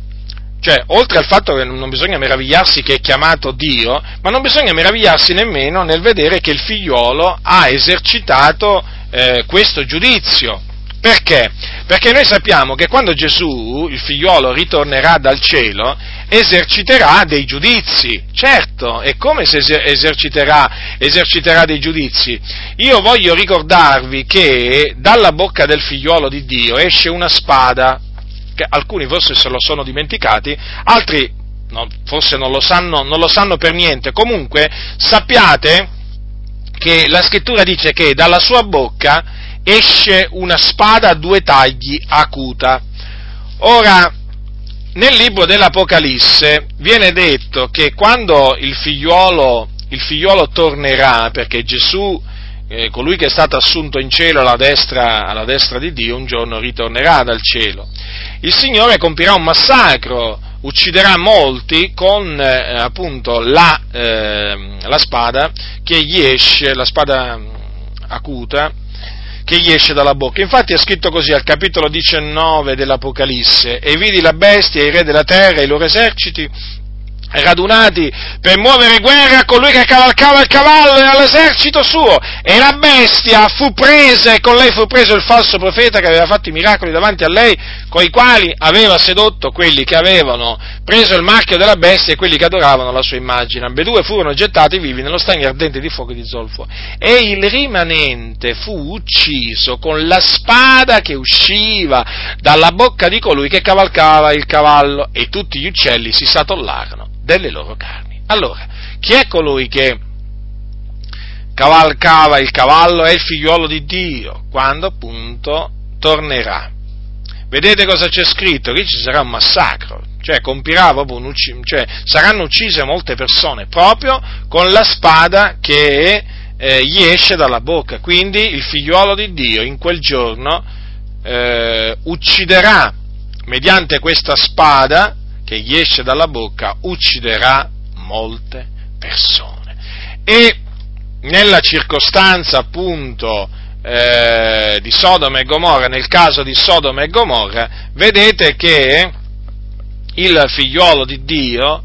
cioè, oltre al fatto che non bisogna meravigliarsi che è chiamato Dio, ma non bisogna meravigliarsi nemmeno nel vedere che il figliolo ha esercitato eh, questo giudizio. Perché? Perché noi sappiamo che quando Gesù, il figliolo, ritornerà dal cielo, eserciterà dei giudizi. Certo, e come se eserciterà, eserciterà dei giudizi? Io voglio ricordarvi che dalla bocca del figliolo di Dio esce una spada alcuni forse se lo sono dimenticati, altri no, forse non lo, sanno, non lo sanno per niente. Comunque sappiate che la scrittura dice che dalla sua bocca esce una spada a due tagli acuta. Ora, nel libro dell'Apocalisse viene detto che quando il figliuolo, il figliuolo tornerà, perché Gesù eh, colui che è stato assunto in cielo alla destra, alla destra di Dio un giorno ritornerà dal cielo. Il Signore compirà un massacro, ucciderà molti con eh, appunto la, eh, la, spada che gli esce, la spada mm, acuta, che gli esce dalla bocca. Infatti è scritto così al capitolo 19 dell'Apocalisse, e vidi la bestia, i re della terra, i loro eserciti, radunati per muovere guerra a colui che cavalcava il cavallo e all'esercito suo. E la bestia fu presa, e con lei fu preso il falso profeta che aveva fatto i miracoli davanti a lei, con i quali aveva sedotto quelli che avevano preso il marchio della bestia e quelli che adoravano la sua immagine. Ambedue furono gettati vivi nello stagno ardente di fuoco di zolfo. E il rimanente fu ucciso con la spada che usciva dalla bocca di colui che cavalcava il cavallo, e tutti gli uccelli si satollarono delle loro carni. Allora, chi è colui che cavalcava il cavallo? È il figliuolo di Dio, quando appunto tornerà. Vedete cosa c'è scritto? Che ci sarà un massacro, cioè ucc- cioè saranno uccise molte persone proprio con la spada che eh, gli esce dalla bocca. Quindi il figliuolo di Dio in quel giorno eh, ucciderà mediante questa spada che gli esce dalla bocca ucciderà molte persone. E nella circostanza appunto eh, di Sodoma e Gomorra, nel caso di Sodoma e Gomorra, vedete che il figliuolo di Dio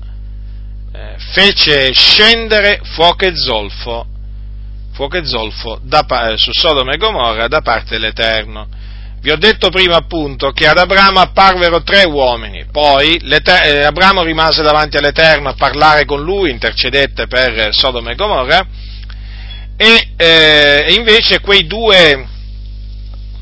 eh, fece scendere fuoco e zolfo, fuoco e zolfo da, su Sodoma e Gomorra da parte dell'Eterno. Vi ho detto prima appunto che ad Abramo apparvero tre uomini, poi eh, Abramo rimase davanti all'Eterno a parlare con lui, intercedette per Sodoma e Gomorra, e eh, invece quei due,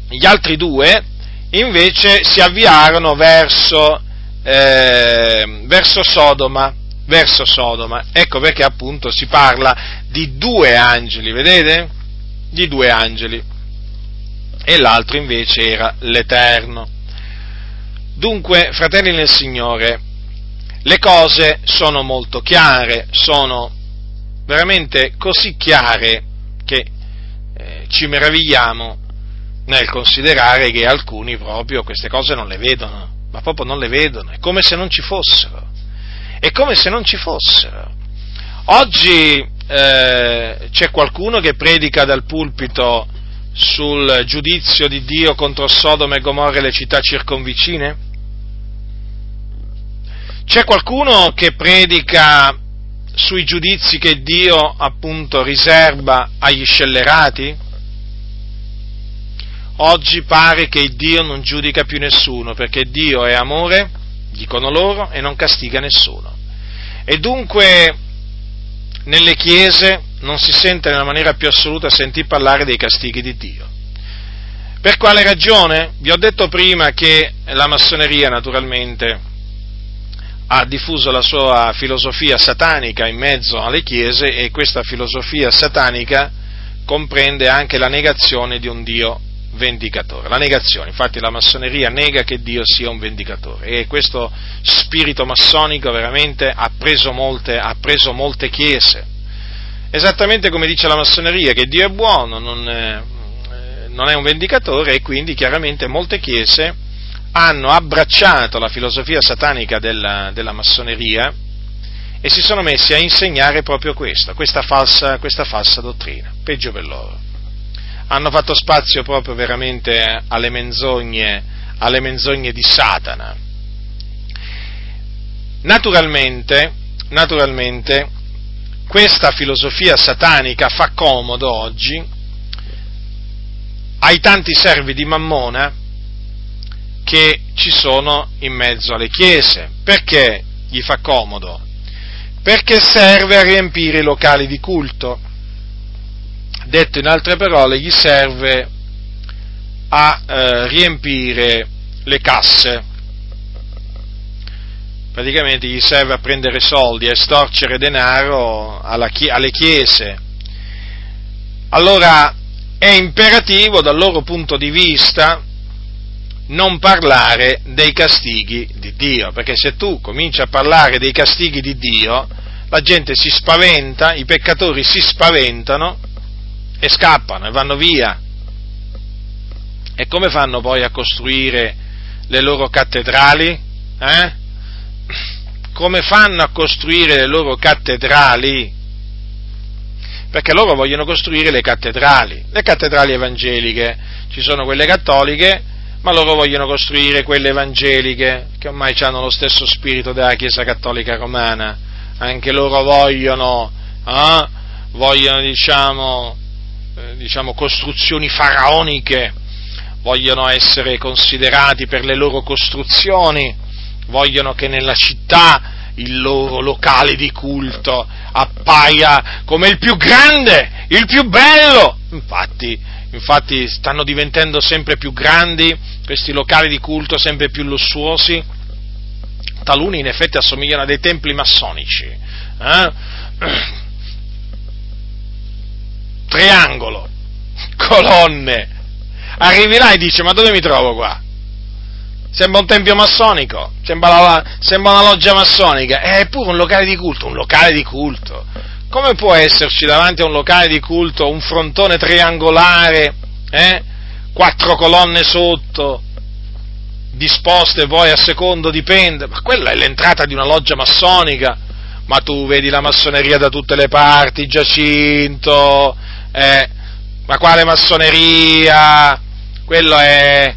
gli altri due, invece si avviarono verso, eh, verso Sodoma, verso Sodoma. Ecco perché appunto si parla di due angeli, vedete? Di due angeli e l'altro invece era l'Eterno. Dunque, fratelli nel Signore, le cose sono molto chiare, sono veramente così chiare che eh, ci meravigliamo nel considerare che alcuni proprio queste cose non le vedono, ma proprio non le vedono, è come se non ci fossero, è come se non ci fossero. Oggi eh, c'è qualcuno che predica dal pulpito sul giudizio di Dio contro Sodoma e Gomorra e le città circonvicine? C'è qualcuno che predica sui giudizi che Dio appunto riserva agli scellerati? Oggi pare che Dio non giudica più nessuno perché Dio è amore, dicono loro, e non castiga nessuno. E dunque nelle chiese non si sente nella maniera più assoluta sentir parlare dei castighi di Dio. Per quale ragione? Vi ho detto prima che la massoneria naturalmente ha diffuso la sua filosofia satanica in mezzo alle chiese e questa filosofia satanica comprende anche la negazione di un Dio vendicatore. La negazione, infatti la massoneria nega che Dio sia un vendicatore e questo spirito massonico veramente ha preso molte, ha preso molte chiese esattamente come dice la massoneria, che Dio è buono, non è, non è un vendicatore e quindi chiaramente molte chiese hanno abbracciato la filosofia satanica della, della massoneria e si sono messi a insegnare proprio questo, questa falsa, questa falsa dottrina, peggio per loro. Hanno fatto spazio proprio veramente alle menzogne, alle menzogne di Satana. Naturalmente, naturalmente questa filosofia satanica fa comodo oggi ai tanti servi di Mammona che ci sono in mezzo alle chiese. Perché gli fa comodo? Perché serve a riempire i locali di culto. Detto in altre parole, gli serve a eh, riempire le casse praticamente gli serve a prendere soldi, a estorcere denaro chi- alle chiese. Allora è imperativo dal loro punto di vista non parlare dei castighi di Dio, perché se tu cominci a parlare dei castighi di Dio, la gente si spaventa, i peccatori si spaventano e scappano e vanno via. E come fanno poi a costruire le loro cattedrali? Eh? come fanno a costruire le loro cattedrali? Perché loro vogliono costruire le cattedrali, le cattedrali evangeliche, ci sono quelle cattoliche, ma loro vogliono costruire quelle evangeliche, che ormai hanno lo stesso spirito della Chiesa Cattolica Romana, anche loro vogliono, eh, vogliono diciamo, eh, diciamo, costruzioni faraoniche, vogliono essere considerati per le loro costruzioni, vogliono che nella città il loro locale di culto appaia come il più grande, il più bello. Infatti, infatti stanno diventando sempre più grandi questi locali di culto, sempre più lussuosi. Taluni in effetti assomigliano a dei templi massonici. Eh? Triangolo, colonne. Arrivi là e dice, ma dove mi trovo qua? Sembra un tempio massonico, sembra, sembra una loggia massonica, è pure un locale di culto, un locale di culto. Come può esserci davanti a un locale di culto un frontone triangolare, eh? quattro colonne sotto, disposte poi a secondo dipende, ma quella è l'entrata di una loggia massonica, ma tu vedi la massoneria da tutte le parti, Giacinto, eh? ma quale massoneria? Quello è,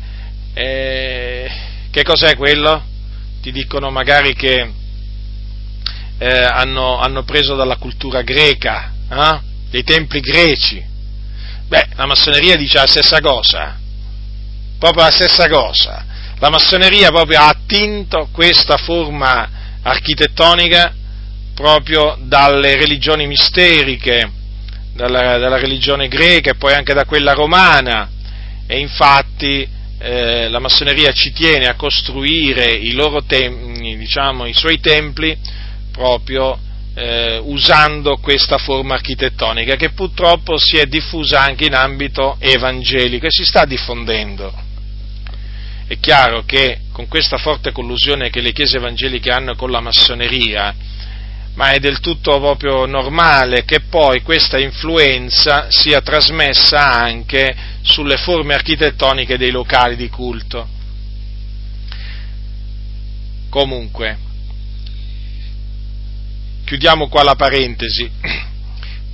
è che cos'è quello? Ti dicono magari che eh, hanno, hanno, preso dalla cultura greca, eh? dei templi greci. Beh, la massoneria dice la stessa cosa, proprio la stessa cosa. La massoneria proprio ha attinto questa forma architettonica proprio dalle religioni misteriche, dalla, dalla religione greca e poi anche da quella romana, e infatti eh, la massoneria ci tiene a costruire i, tem- diciamo, i suoi templi proprio eh, usando questa forma architettonica che purtroppo si è diffusa anche in ambito evangelico e si sta diffondendo. È chiaro che con questa forte collusione che le chiese evangeliche hanno con la massoneria, ma è del tutto proprio normale che poi questa influenza sia trasmessa anche sulle forme architettoniche dei locali di culto. Comunque, chiudiamo qua la parentesi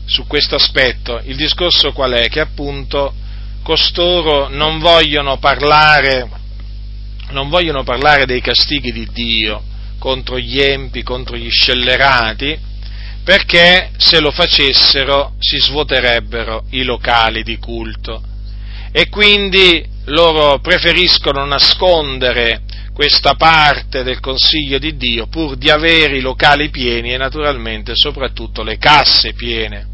su questo aspetto. Il discorso qual è? Che appunto costoro non vogliono parlare, non vogliono parlare dei castighi di Dio, contro gli empi, contro gli scellerati, perché se lo facessero si svuoterebbero i locali di culto. E quindi loro preferiscono nascondere questa parte del consiglio di Dio pur di avere i locali pieni e naturalmente soprattutto le casse piene.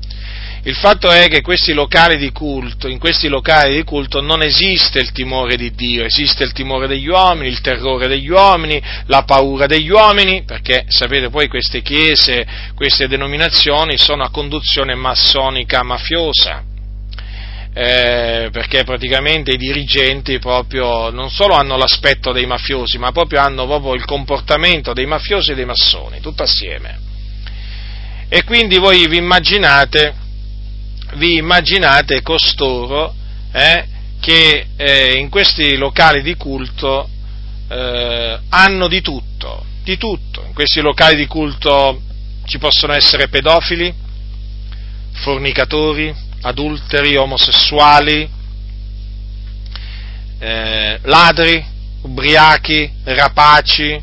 Il fatto è che questi locali di culto, in questi locali di culto non esiste il timore di Dio, esiste il timore degli uomini, il terrore degli uomini, la paura degli uomini, perché sapete poi queste chiese, queste denominazioni sono a conduzione massonica mafiosa. Eh, perché praticamente i dirigenti proprio non solo hanno l'aspetto dei mafiosi, ma proprio hanno proprio il comportamento dei mafiosi e dei massoni, tutto assieme. E quindi voi vi immaginate vi immaginate costoro eh, che eh, in questi locali di culto eh, hanno di tutto, di tutto. In questi locali di culto ci possono essere pedofili, fornicatori, adulteri, omosessuali, eh, ladri, ubriachi, rapaci.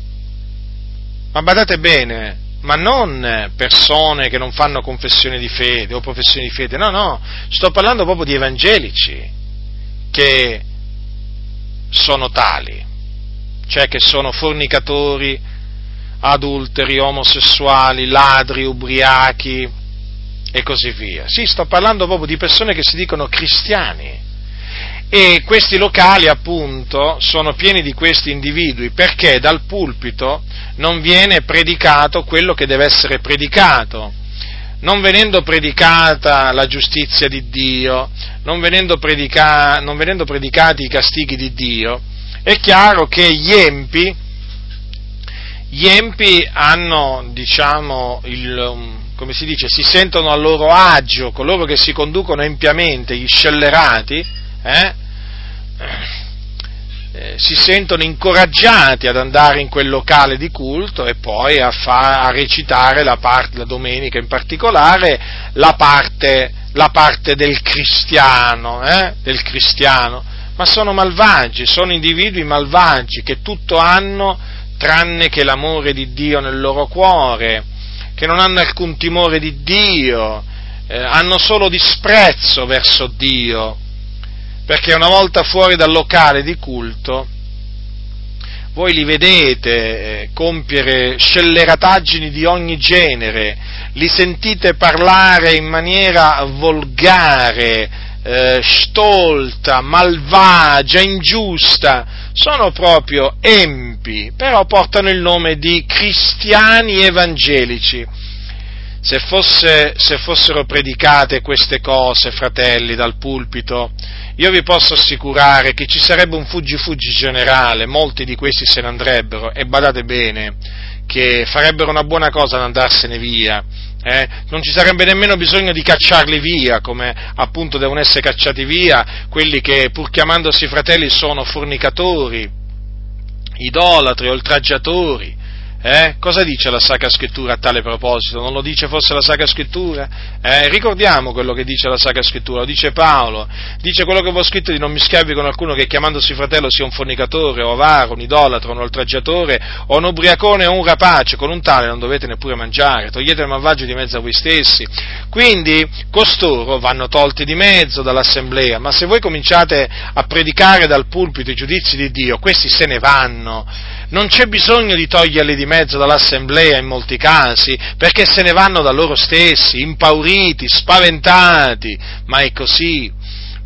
Ma badate bene, ma non persone che non fanno confessione di fede o professione di fede, no, no, sto parlando proprio di evangelici che sono tali, cioè che sono fornicatori, adulteri, omosessuali, ladri, ubriachi e così via. Sì, sto parlando proprio di persone che si dicono cristiani e questi locali appunto sono pieni di questi individui perché dal pulpito non viene predicato quello che deve essere predicato. Non venendo predicata la giustizia di Dio, non venendo, predica, non venendo predicati i castighi di Dio, è chiaro che gli empi, gli empi hanno, diciamo, il, come si dice, si sentono a loro agio, coloro che si conducono empiamente, gli scellerati, eh, eh, si sentono incoraggiati ad andare in quel locale di culto e poi a, fa, a recitare la, parte, la domenica in particolare la parte, la parte del cristiano, eh, del cristiano, ma sono malvagi, sono individui malvagi che tutto hanno tranne che l'amore di Dio nel loro cuore, che non hanno alcun timore di Dio, eh, hanno solo disprezzo verso Dio, perché una volta fuori dal locale di culto, voi li vedete eh, compiere scellerataggini di ogni genere, li sentite parlare in maniera volgare, eh, stolta, malvagia, ingiusta, sono proprio empi, però portano il nome di cristiani evangelici. Se, fosse, se fossero predicate queste cose, fratelli, dal pulpito, io vi posso assicurare che ci sarebbe un fuggi-fuggi generale, molti di questi se ne andrebbero, e badate bene che farebbero una buona cosa ad andarsene via, eh? non ci sarebbe nemmeno bisogno di cacciarli via, come appunto devono essere cacciati via quelli che pur chiamandosi fratelli sono fornicatori, idolatri, oltraggiatori, eh? Cosa dice la Sacra Scrittura a tale proposito? Non lo dice forse la Sacra Scrittura? Eh? Ricordiamo quello che dice la Sacra Scrittura, lo dice Paolo, dice quello che avevo scritto di non mi schiavi con qualcuno che chiamandosi fratello sia un fornicatore, o avaro, un idolatro, un oltraggiatore, o un ubriacone o un rapace, con un tale non dovete neppure mangiare, togliete il malvagio di mezzo a voi stessi. Quindi costoro vanno tolti di mezzo dall'assemblea, ma se voi cominciate a predicare dal pulpito i giudizi di Dio, questi se ne vanno non c'è bisogno di toglierli di mezzo dall'assemblea in molti casi, perché se ne vanno da loro stessi, impauriti, spaventati, ma è così.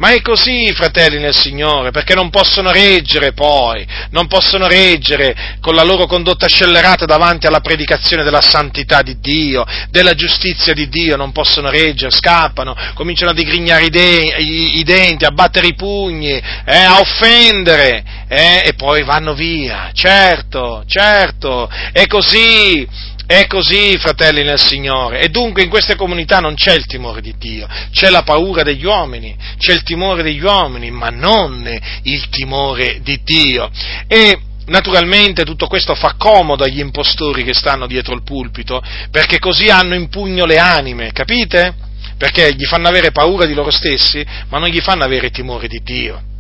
Ma è così, fratelli nel Signore, perché non possono reggere poi, non possono reggere con la loro condotta scellerata davanti alla predicazione della santità di Dio, della giustizia di Dio, non possono reggere, scappano, cominciano a digrignare i, de- i-, denti, a battere i pugni, eh, a offendere, eh, e poi vanno via. Certo, certo, è così. È così, fratelli nel Signore, e dunque in queste comunità non c'è il timore di Dio, c'è la paura degli uomini, c'è il timore degli uomini, ma non il timore di Dio. E Naturalmente tutto questo fa comodo agli impostori che stanno dietro il pulpito, perché così hanno in pugno le anime, capite? Perché gli fanno avere paura di loro stessi, ma non gli fanno avere timore di Dio.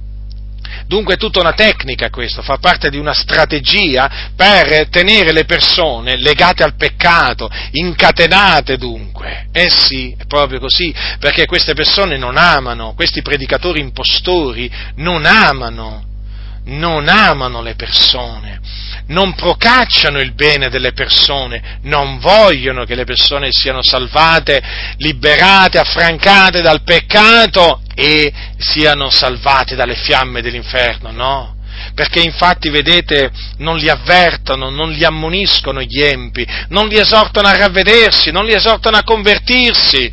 Dunque è tutta una tecnica questo, fa parte di una strategia per tenere le persone legate al peccato, incatenate dunque. Eh sì, è proprio così, perché queste persone non amano, questi predicatori impostori non amano, non amano le persone, non procacciano il bene delle persone, non vogliono che le persone siano salvate, liberate, affrancate dal peccato e siano salvate dalle fiamme dell'inferno, no? Perché infatti, vedete, non li avvertono, non li ammoniscono gli empi, non li esortano a ravvedersi, non li esortano a convertirsi,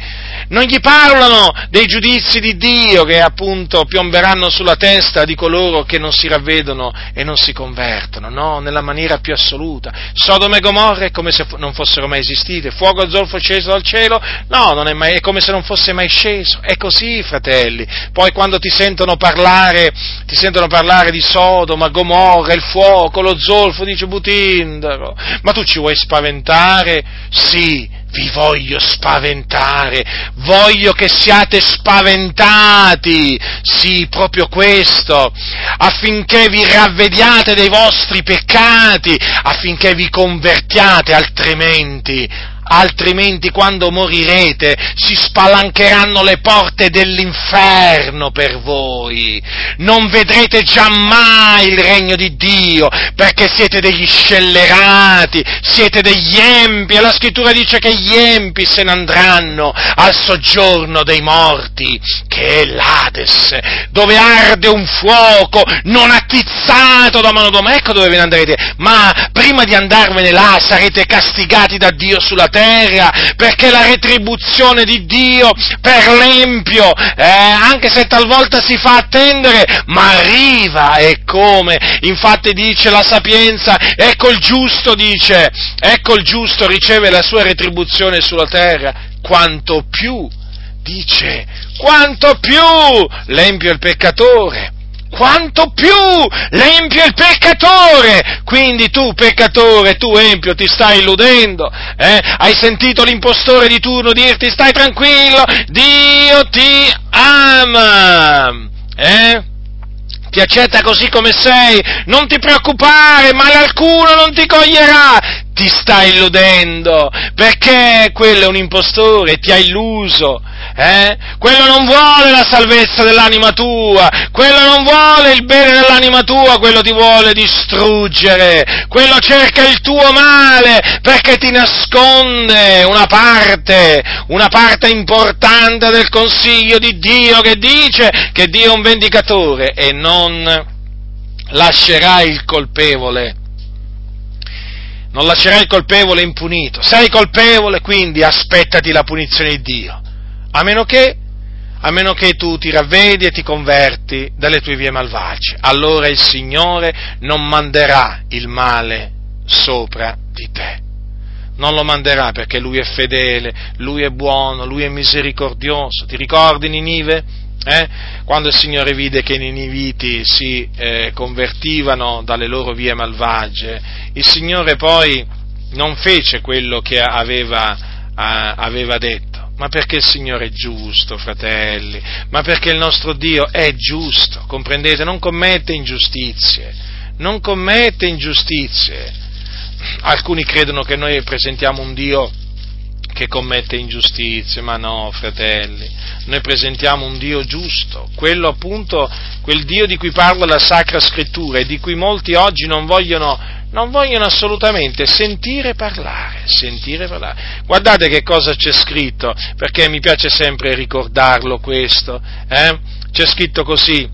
non gli parlano dei giudizi di Dio che appunto piomberanno sulla testa di coloro che non si ravvedono e non si convertono, no, nella maniera più assoluta. Sodome e Gomorra è come se non fossero mai esistite, fuoco zolfo sceso dal cielo, no, è, mai, è come se non fosse mai sceso, è così, fratelli. Poi quando ti sentono parlare, ti sentono parlare di Sodoma, Gomorra, il fuoco, lo zolfo, dice Butindaro, ma tu ci vuoi spaventare? Sì, vi voglio spaventare, voglio che siate spaventati, sì, proprio questo, affinché vi ravvediate dei vostri peccati, affinché vi convertiate, altrimenti altrimenti quando morirete si spalancheranno le porte dell'inferno per voi. Non vedrete giammai il regno di Dio, perché siete degli scellerati, siete degli empi, e la scrittura dice che gli empi se ne andranno al soggiorno dei morti, che è l'Ades, dove arde un fuoco non attizzato da mano d'uomo. Ecco dove ve ne andrete, ma prima di andarvene là sarete castigati da Dio sulla terra terra, perché la retribuzione di Dio per l'empio, eh, anche se talvolta si fa attendere, ma arriva e come? Infatti dice la sapienza, ecco il giusto, dice, ecco il giusto riceve la sua retribuzione sulla terra, quanto più, dice, quanto più l'empio è il peccatore quanto più l'empio il peccatore. Quindi tu, peccatore, tu empio, ti stai illudendo. Eh? Hai sentito l'impostore di turno dirti stai tranquillo, Dio ti ama. Eh? Ti accetta così come sei, non ti preoccupare, male alcuno non ti coglierà, ti sta illudendo, perché quello è un impostore, ti ha illuso, eh? Quello non vuole la salvezza dell'anima tua, quello non vuole il bene dell'anima tua, quello ti vuole distruggere, quello cerca il tuo male perché ti nasconde una parte, una parte importante del consiglio di Dio che dice che Dio è un vendicatore e non lascerà il colpevole non lascerai il colpevole impunito. Sei colpevole, quindi aspettati la punizione di Dio. A meno che, a meno che tu ti ravvedi e ti converti dalle tue vie malvagie. Allora il Signore non manderà il male sopra di te. Non lo manderà perché Lui è fedele, Lui è buono, Lui è misericordioso. Ti ricordi Ninive? Eh? Quando il Signore vide che i niniviti si eh, convertivano dalle loro vie malvagie, il Signore poi non fece quello che aveva, eh, aveva detto, ma perché il Signore è giusto, fratelli, ma perché il nostro Dio è giusto, comprendete? Non commette ingiustizie, non commette ingiustizie. Alcuni credono che noi presentiamo un Dio che commette ingiustizie, ma no, fratelli, noi presentiamo un Dio giusto, quello appunto, quel Dio di cui parla la Sacra Scrittura e di cui molti oggi non vogliono, non vogliono assolutamente sentire parlare, sentire parlare. Guardate che cosa c'è scritto, perché mi piace sempre ricordarlo questo, eh? c'è scritto così,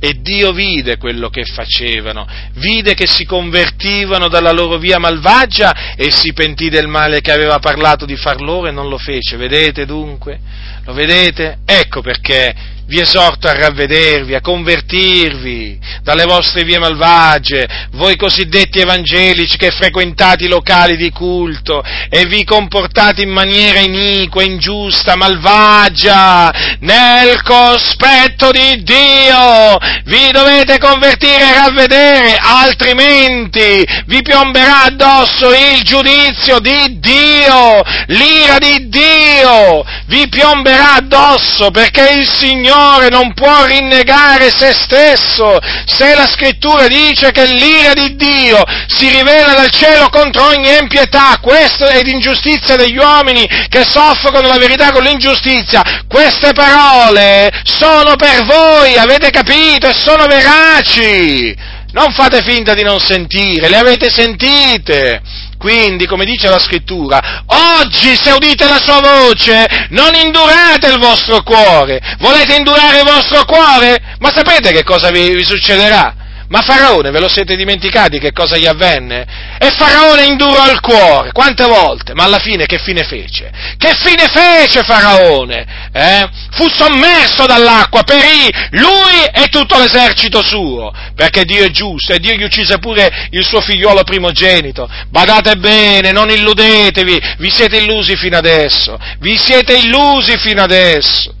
e Dio vide quello che facevano, vide che si convertivano dalla loro via malvagia e si pentì del male che aveva parlato di far loro e non lo fece. Vedete dunque? Lo vedete? Ecco perché vi esorto a ravvedervi, a convertirvi dalle vostre vie malvagie, voi cosiddetti evangelici che frequentate i locali di culto e vi comportate in maniera iniqua, ingiusta, malvagia, nel cospetto di Dio, vi dovete convertire e ravvedere, altrimenti vi piomberà addosso il giudizio di Dio, l'ira di Dio, vi piomberà addosso perché il Signore Signore non può rinnegare se stesso. Se la scrittura dice che l'ira di Dio si rivela dal cielo contro ogni impietà, questo ed ingiustizia degli uomini che soffrono la verità con l'ingiustizia, queste parole sono per voi, avete capito, e sono veraci. Non fate finta di non sentire, le avete sentite. Quindi, come dice la scrittura, oggi se udite la sua voce, non indurate il vostro cuore. Volete indurare il vostro cuore? Ma sapete che cosa vi, vi succederà? Ma Faraone, ve lo siete dimenticati che cosa gli avvenne? E Faraone indurò il cuore, quante volte? Ma alla fine che fine fece? Che fine fece Faraone? Eh? Fu sommerso dall'acqua, perì lui e tutto l'esercito suo, perché Dio è giusto e Dio gli uccise pure il suo figliuolo primogenito. Badate bene, non illudetevi, vi siete illusi fino adesso, vi siete illusi fino adesso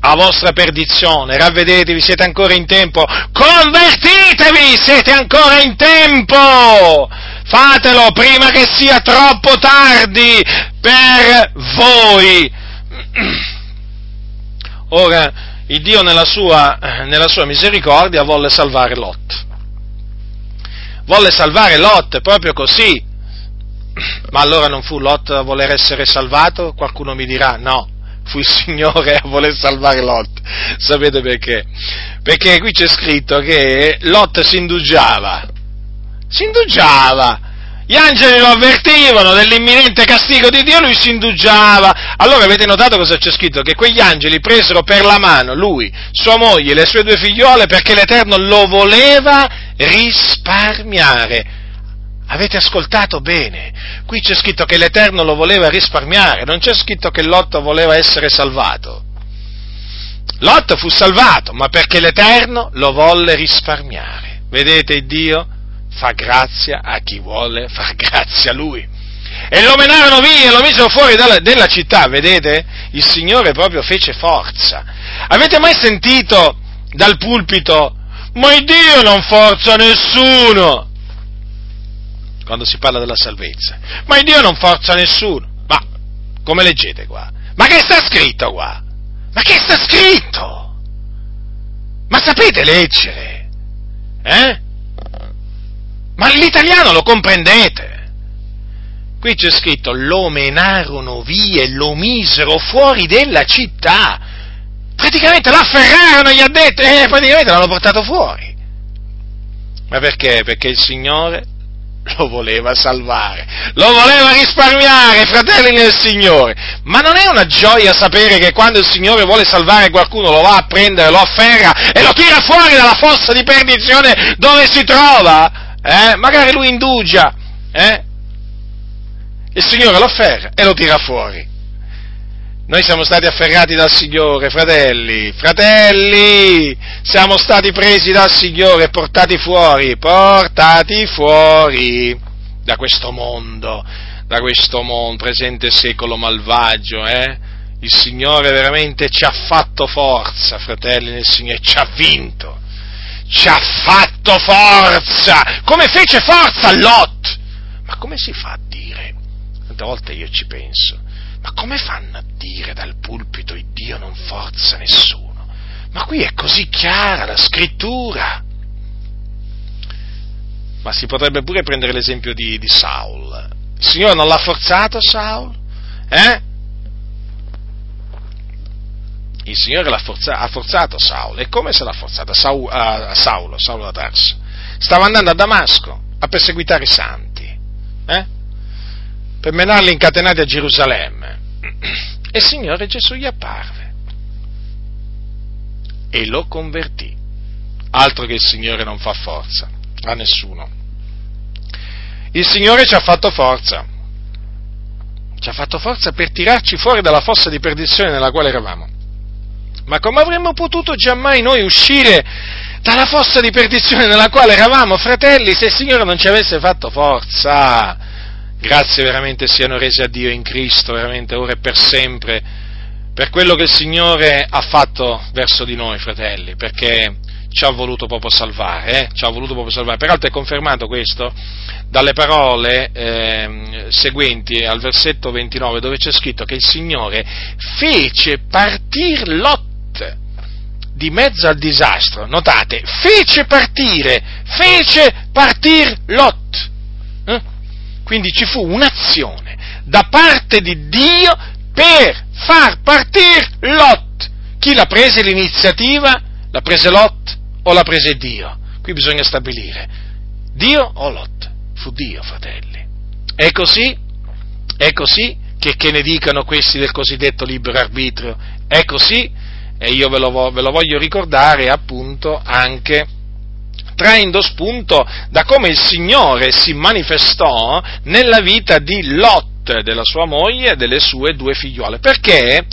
a vostra perdizione, ravvedetevi, siete ancora in tempo, convertitevi, siete ancora in tempo, fatelo prima che sia troppo tardi per voi. Ora, il Dio nella sua, nella sua misericordia volle salvare Lot. Volle salvare Lot proprio così. Ma allora non fu Lot a voler essere salvato? Qualcuno mi dirà no fu il Signore a voler salvare Lot. Sapete perché? Perché qui c'è scritto che Lot si indugiava. Si indugiava. Gli angeli lo avvertivano dell'imminente castigo di Dio, lui si indugiava. Allora avete notato cosa c'è scritto? Che quegli angeli presero per la mano lui, sua moglie, le sue due figliole perché l'Eterno lo voleva risparmiare Avete ascoltato bene? Qui c'è scritto che l'Eterno lo voleva risparmiare, non c'è scritto che Lot voleva essere salvato. Lot fu salvato, ma perché l'Eterno lo volle risparmiare. Vedete, Dio fa grazia a chi vuole far grazia a Lui. E lo menarono via, lo misero fuori dalla, della città, vedete? Il Signore proprio fece forza. Avete mai sentito dal pulpito, ma Dio non forza nessuno? Quando si parla della salvezza. Ma il Dio non forza nessuno. Ma come leggete qua? Ma che sta scritto qua? Ma che sta scritto? Ma sapete leggere? Eh? Ma l'italiano lo comprendete? Qui c'è scritto, lo menarono via e lo misero fuori della città. Praticamente l'afferrarono, gli ha detto, e eh, praticamente l'hanno portato fuori. Ma perché? Perché il Signore lo voleva salvare, lo voleva risparmiare, fratelli del Signore. Ma non è una gioia sapere che quando il Signore vuole salvare qualcuno lo va a prendere, lo afferra e lo tira fuori dalla fossa di perdizione dove si trova? Eh? Magari lui indugia, eh? il Signore lo afferra e lo tira fuori. Noi siamo stati afferrati dal Signore, fratelli, fratelli, siamo stati presi dal Signore portati fuori, portati fuori da questo mondo, da questo mondo, presente secolo malvagio, eh? Il Signore veramente ci ha fatto forza, fratelli nel Signore, ci ha vinto, ci ha fatto forza, come fece forza Lot. Ma come si fa a dire? Tante volte io ci penso ma come fanno a dire dal pulpito il Dio non forza nessuno? Ma qui è così chiara la scrittura. Ma si potrebbe pure prendere l'esempio di, di Saul. Il Signore non l'ha forzato Saul? Eh? Il Signore forza, ha forzato Saul. E come se l'ha forzato? Saul, uh, Saulo, Saulo da Tarso. Stava andando a Damasco a perseguitare i santi. Eh? per menarli incatenati a Gerusalemme. E il Signore Gesù gli apparve e lo convertì. Altro che il Signore non fa forza a nessuno. Il Signore ci ha fatto forza. Ci ha fatto forza per tirarci fuori dalla fossa di perdizione nella quale eravamo. Ma come avremmo potuto giammai noi uscire dalla fossa di perdizione nella quale eravamo, fratelli, se il Signore non ci avesse fatto forza? Grazie veramente siano rese a Dio in Cristo, veramente ora e per sempre, per quello che il Signore ha fatto verso di noi, fratelli, perché ci ha voluto proprio salvare, eh? ci ha voluto proprio salvare. Peraltro è confermato questo dalle parole eh, seguenti al versetto 29, dove c'è scritto che il Signore fece partire Lot di mezzo al disastro. Notate, fece partire, fece partire Lot. Eh? Quindi ci fu un'azione da parte di Dio per far partire Lot. Chi la prese l'iniziativa? La prese Lot o la prese Dio? Qui bisogna stabilire. Dio o Lot? Fu Dio, fratelli. È così? È così? Che, che ne dicano questi del cosiddetto libero arbitrio? È così? E io ve lo, ve lo voglio ricordare appunto anche traendo spunto da come il Signore si manifestò nella vita di Lot, della sua moglie e delle sue due figliuole. Perché?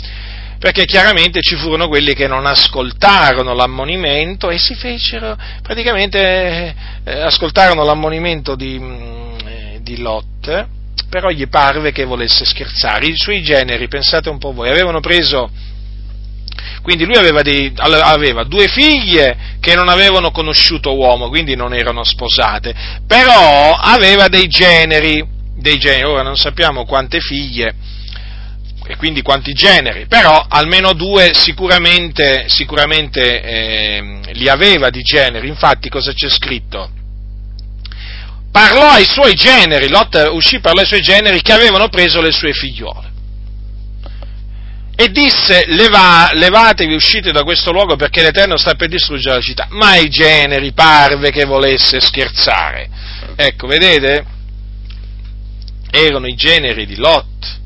Perché chiaramente ci furono quelli che non ascoltarono l'ammonimento e si fecero, praticamente eh, ascoltarono l'ammonimento di, mm, eh, di Lot, però gli parve che volesse scherzare. I suoi generi, pensate un po' voi, avevano preso quindi lui aveva, dei, aveva, due figlie che non avevano conosciuto uomo, quindi non erano sposate, però aveva dei generi, dei generi, ora non sappiamo quante figlie e quindi quanti generi, però almeno due sicuramente, sicuramente eh, li aveva di generi, infatti cosa c'è scritto? Parlò ai suoi generi, Lot uscì parlò ai suoi generi che avevano preso le sue figliuole e disse Leva, levatevi, uscite da questo luogo perché l'Eterno sta per distruggere la città. Ma ai generi parve che volesse scherzare. Ecco, vedete? Erano i generi di Lot.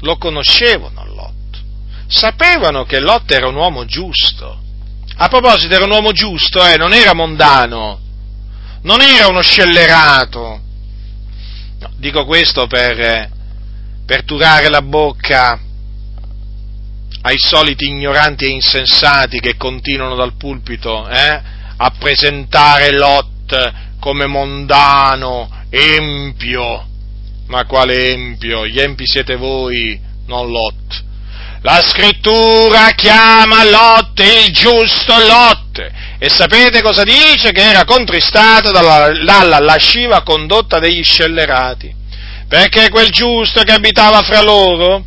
Lo conoscevano Lot. Sapevano che Lot era un uomo giusto. A proposito, era un uomo giusto, eh, non era mondano, non era uno scellerato. No, dico questo per, eh, per turare la bocca ai soliti ignoranti e insensati che continuano dal pulpito eh, a presentare Lot come mondano, empio. Ma quale empio? Gli empi siete voi, non Lot. La scrittura chiama Lot il giusto Lot. E sapete cosa dice? Che era contristato dalla, dalla lasciva condotta degli scellerati perché quel giusto che abitava fra loro,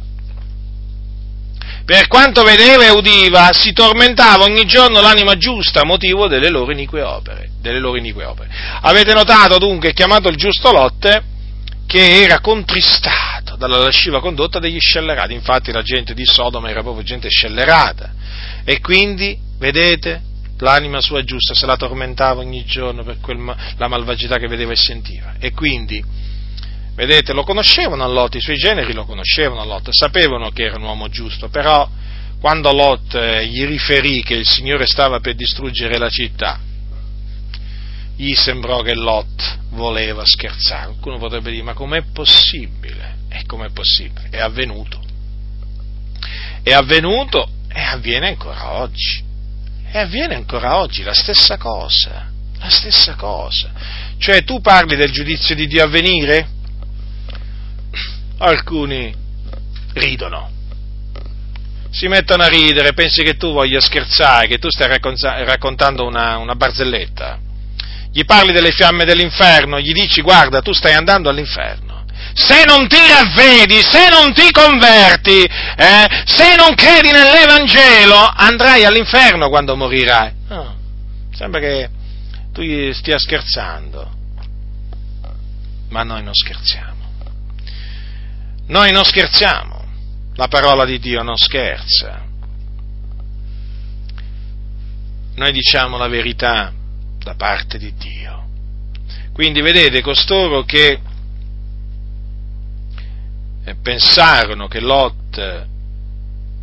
per quanto vedeva e udiva, si tormentava ogni giorno l'anima giusta a motivo delle loro inique opere. Loro inique opere. Avete notato dunque, chiamato il giusto Lotte, che era contristato dalla lasciva condotta degli scellerati. Infatti la gente di Sodoma era proprio gente scellerata. E quindi, vedete, l'anima sua giusta se la tormentava ogni giorno per quel, la malvagità che vedeva e sentiva. E quindi, vedete, lo conoscevano a Lot, i suoi generi lo conoscevano a Lot, sapevano che era un uomo giusto, però quando Lot eh, gli riferì che il Signore stava per distruggere la città, gli sembrò che Lot voleva scherzare. Qualcuno potrebbe dire, ma com'è possibile? E com'è possibile? È avvenuto. È avvenuto e avviene ancora oggi. E avviene ancora oggi la stessa cosa. La stessa cosa. Cioè tu parli del giudizio di Dio a venire? Alcuni ridono. Si mettono a ridere, pensi che tu voglia scherzare, che tu stai raccontando una, una barzelletta gli parli delle fiamme dell'inferno, gli dici guarda tu stai andando all'inferno. Se non ti ravvedi, se non ti converti, eh, se non credi nell'Evangelo, andrai all'inferno quando morirai. No, sembra che tu stia scherzando. Ma noi non scherziamo. Noi non scherziamo. La parola di Dio non scherza. Noi diciamo la verità da parte di Dio. Quindi vedete, costoro che eh, pensarono che Lot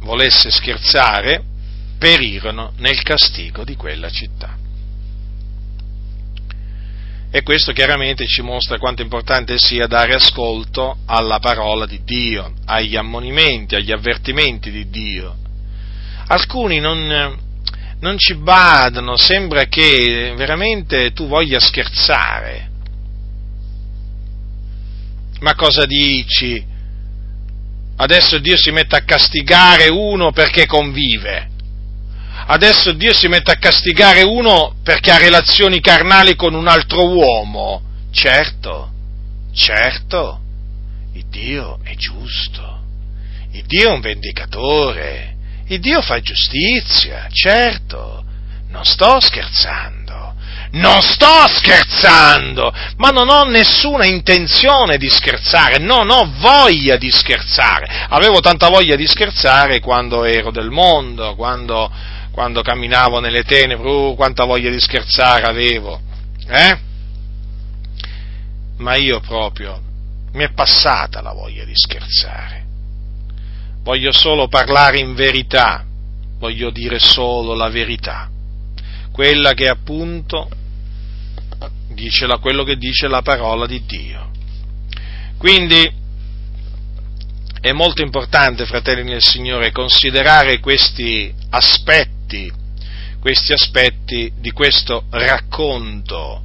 volesse scherzare, perirono nel castigo di quella città. E questo chiaramente ci mostra quanto importante sia dare ascolto alla parola di Dio, agli ammonimenti, agli avvertimenti di Dio. Alcuni non, non ci badano, sembra che veramente tu voglia scherzare. Ma cosa dici? Adesso Dio si mette a castigare uno perché convive. Adesso Dio si mette a castigare uno perché ha relazioni carnali con un altro uomo. Certo, certo, il Dio è giusto. Il Dio è un vendicatore il Dio fa giustizia, certo, non sto scherzando, non sto scherzando, ma non ho nessuna intenzione di scherzare, non ho voglia di scherzare. Avevo tanta voglia di scherzare quando ero del mondo, quando, quando camminavo nelle tenebre, uh, quanta voglia di scherzare avevo, eh? Ma io proprio, mi è passata la voglia di scherzare voglio solo parlare in verità, voglio dire solo la verità, quella che appunto dice la, quello che dice la parola di Dio. Quindi è molto importante, fratelli nel Signore, considerare questi aspetti, questi aspetti di questo racconto,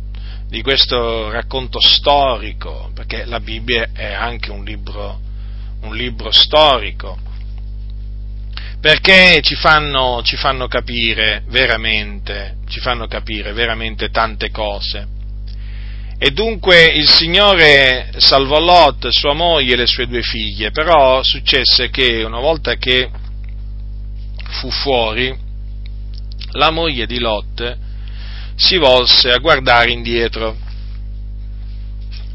di questo racconto storico, perché la Bibbia è anche un libro, un libro storico perché ci fanno, ci fanno capire veramente, ci fanno capire veramente tante cose. E dunque il Signore salvò Lot, sua moglie e le sue due figlie, però successe che una volta che fu fuori, la moglie di Lot si volse a guardare indietro,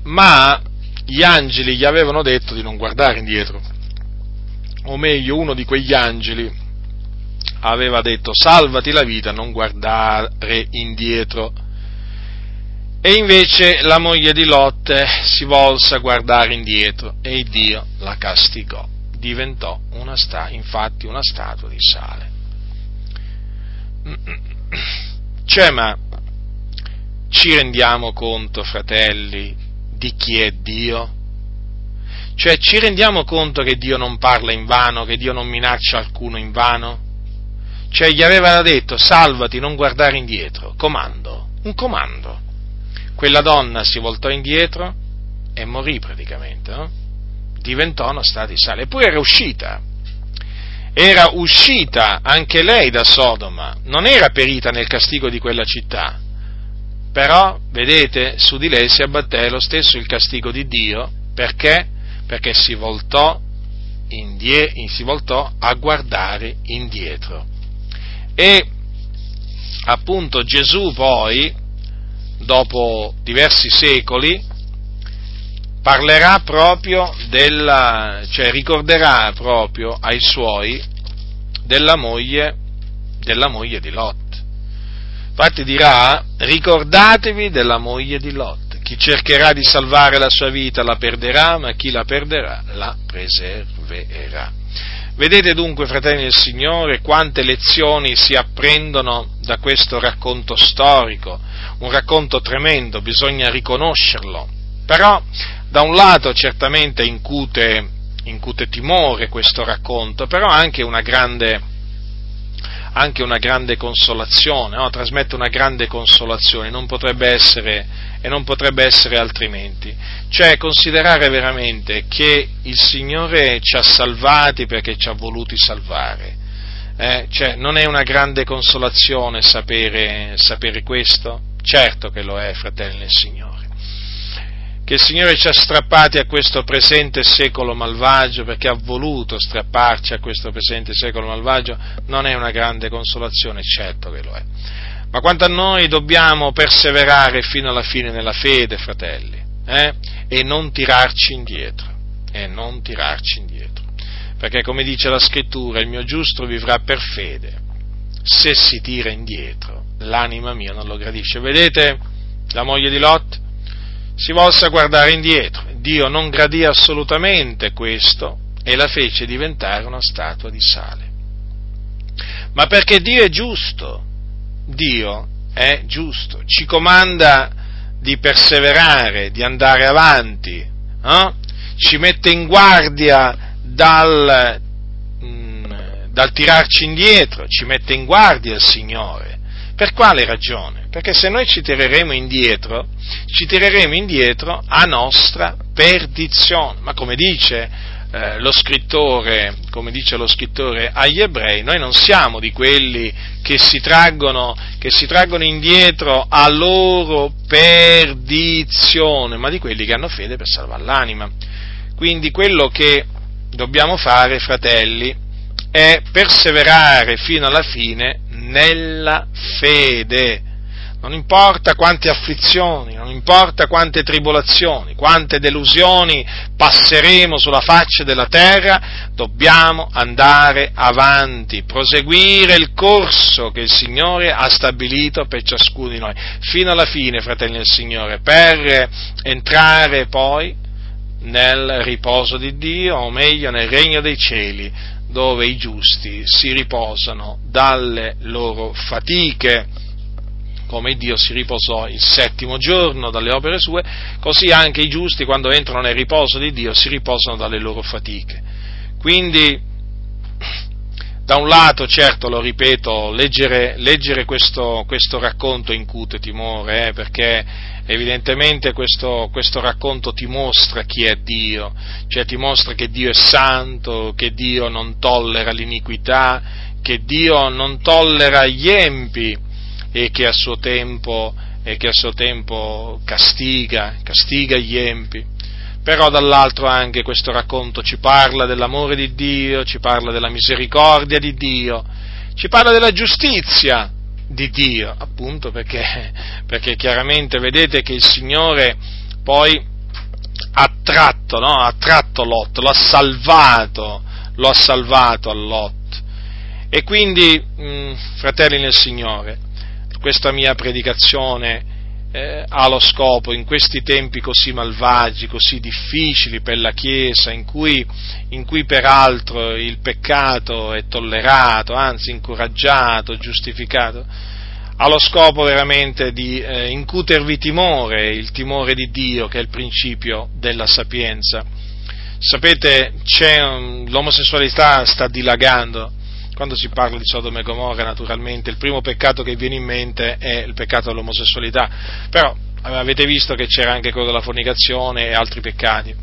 ma gli angeli gli avevano detto di non guardare indietro o meglio uno di quegli angeli, aveva detto salvati la vita, non guardare indietro. E invece la moglie di Lot si volse a guardare indietro e Dio la castigò. Diventò una sta, infatti una statua di sale. Cioè, ma ci rendiamo conto, fratelli, di chi è Dio? Cioè ci rendiamo conto che Dio non parla in vano, che Dio non minaccia alcuno in vano? Cioè gli aveva detto salvati, non guardare indietro, comando, un comando. Quella donna si voltò indietro e morì praticamente, no? diventò una strada di sale, eppure era uscita, era uscita anche lei da Sodoma, non era perita nel castigo di quella città, però, vedete, su di lei si abbatté lo stesso il castigo di Dio, perché? perché si voltò, indie, si voltò a guardare indietro. E appunto Gesù poi, dopo diversi secoli, parlerà proprio della, cioè ricorderà proprio ai suoi della moglie, della moglie di Lot. Infatti dirà, ricordatevi della moglie di Lot. Chi cercherà di salvare la sua vita la perderà, ma chi la perderà la preserverà. Vedete dunque, fratelli del Signore, quante lezioni si apprendono da questo racconto storico, un racconto tremendo, bisogna riconoscerlo. Però, da un lato, certamente incute, incute timore questo racconto, però anche una grande, anche una grande consolazione, no? trasmette una grande consolazione, non potrebbe essere, e non potrebbe essere altrimenti. Cioè considerare veramente che il Signore ci ha salvati perché ci ha voluti salvare. Eh? Cioè, non è una grande consolazione sapere, sapere questo? Certo che lo è, fratelli del Signore che il Signore ci ha strappati a questo presente secolo malvagio, perché ha voluto strapparci a questo presente secolo malvagio, non è una grande consolazione, certo che lo è. Ma quanto a noi dobbiamo perseverare fino alla fine nella fede, fratelli, eh? e non tirarci indietro, e non tirarci indietro. Perché come dice la scrittura, il mio giusto vivrà per fede, se si tira indietro, l'anima mia non lo gradisce. Vedete la moglie di Lot? Si volse a guardare indietro. Dio non gradì assolutamente questo e la fece diventare una statua di sale. Ma perché Dio è giusto, Dio è giusto, ci comanda di perseverare, di andare avanti, eh? ci mette in guardia dal, mm, dal tirarci indietro, ci mette in guardia il Signore. Per quale ragione? Perché se noi ci tireremo indietro, ci tireremo indietro a nostra perdizione. Ma come dice, eh, lo scrittore, come dice lo scrittore agli ebrei, noi non siamo di quelli che si traggono, che si traggono indietro a loro perdizione, ma di quelli che hanno fede per salvare l'anima. Quindi quello che dobbiamo fare, fratelli, è perseverare fino alla fine nella fede. Non importa quante afflizioni, non importa quante tribolazioni, quante delusioni passeremo sulla faccia della terra, dobbiamo andare avanti, proseguire il corso che il Signore ha stabilito per ciascuno di noi, fino alla fine, fratelli del Signore, per entrare poi nel riposo di Dio, o meglio nel regno dei cieli, dove i giusti si riposano dalle loro fatiche. Come Dio si riposò il settimo giorno dalle opere sue, così anche i giusti quando entrano nel riposo di Dio si riposano dalle loro fatiche. Quindi, da un lato, certo, lo ripeto, leggere, leggere questo, questo, racconto incute timore, eh, perché evidentemente questo, questo, racconto ti mostra chi è Dio, cioè ti mostra che Dio è santo, che Dio non tollera l'iniquità, che Dio non tollera gli empi e che a suo tempo, a suo tempo castiga, castiga gli empi. Però dall'altro anche questo racconto ci parla dell'amore di Dio, ci parla della misericordia di Dio, ci parla della giustizia di Dio, appunto perché, perché chiaramente vedete che il Signore poi ha tratto, no? ha tratto Lot, lo ha salvato, lo ha salvato a Lot. E quindi, mh, fratelli nel Signore, questa mia predicazione eh, ha lo scopo in questi tempi così malvagi, così difficili per la Chiesa, in cui, in cui peraltro il peccato è tollerato, anzi incoraggiato, giustificato, ha lo scopo veramente di eh, incutervi timore, il timore di Dio che è il principio della sapienza. Sapete, l'omosessualità sta dilagando quando si parla di Sodoma e Gomorra, naturalmente, il primo peccato che viene in mente è il peccato dell'omosessualità, però avete visto che c'era anche quello della fornicazione e altri peccati.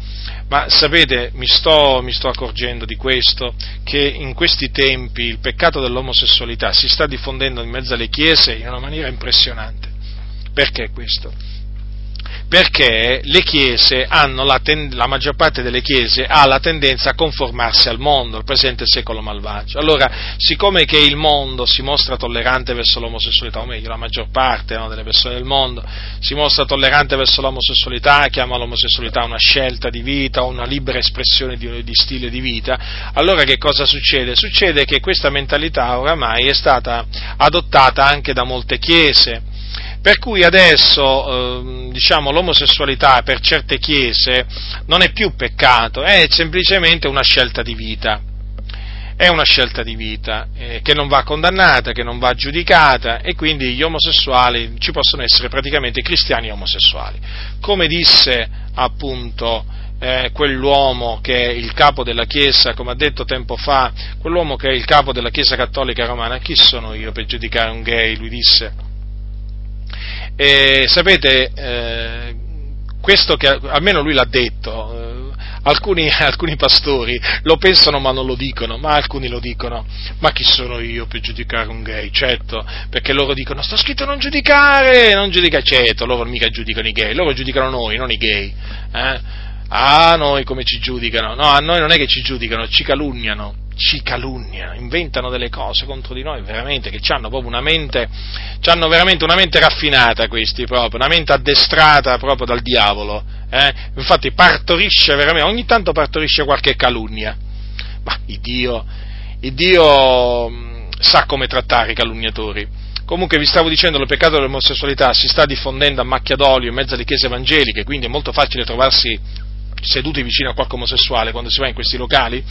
Ma sapete, mi sto, mi sto, accorgendo di questo, che in questi tempi il peccato dell'omosessualità si sta diffondendo in mezzo alle chiese in una maniera impressionante. Perché questo? Perché hanno la, ten- la, maggior parte delle chiese ha la tendenza a conformarsi al mondo, al presente secolo malvagio. Allora, siccome che il mondo si mostra tollerante verso l'omosessualità, o meglio, la maggior parte no, delle persone del mondo si mostra tollerante verso l'omosessualità, chiama l'omosessualità una scelta di vita, una libera espressione di, di stile di vita, allora che cosa succede? Succede che questa mentalità oramai è stata adottata anche da molte chiese per cui adesso eh, diciamo, l'omosessualità per certe chiese non è più peccato, è semplicemente una scelta di vita. È una scelta di vita eh, che non va condannata, che non va giudicata e quindi gli omosessuali ci possono essere praticamente cristiani omosessuali. Come disse appunto eh, quell'uomo che è il capo della Chiesa, come ha detto tempo fa, quell'uomo che è il capo della Chiesa cattolica romana, chi sono io per giudicare un gay? Lui disse e sapete, eh, questo che almeno lui l'ha detto, eh, alcuni, alcuni, pastori lo pensano ma non lo dicono, ma alcuni lo dicono, ma chi sono io per giudicare un gay? Certo, perché loro dicono sta scritto non giudicare, non giudicare, certo, loro mica giudicano i gay, loro giudicano noi, non i gay. Eh? Ah, noi come ci giudicano? No, a noi non è che ci giudicano, ci calunniano ci calunniano, inventano delle cose contro di noi, veramente, che hanno proprio una mente, hanno veramente una mente raffinata questi proprio, una mente addestrata proprio dal diavolo, eh? infatti partorisce veramente, ogni tanto partorisce qualche calunnia, ma il Dio, il Dio mm, sa come trattare i calunniatori. Comunque vi stavo dicendo, il peccato dell'omosessualità si sta diffondendo a macchia d'olio in mezzo alle chiese evangeliche, quindi è molto facile trovarsi seduti vicino a qualche omosessuale quando si va in questi locali,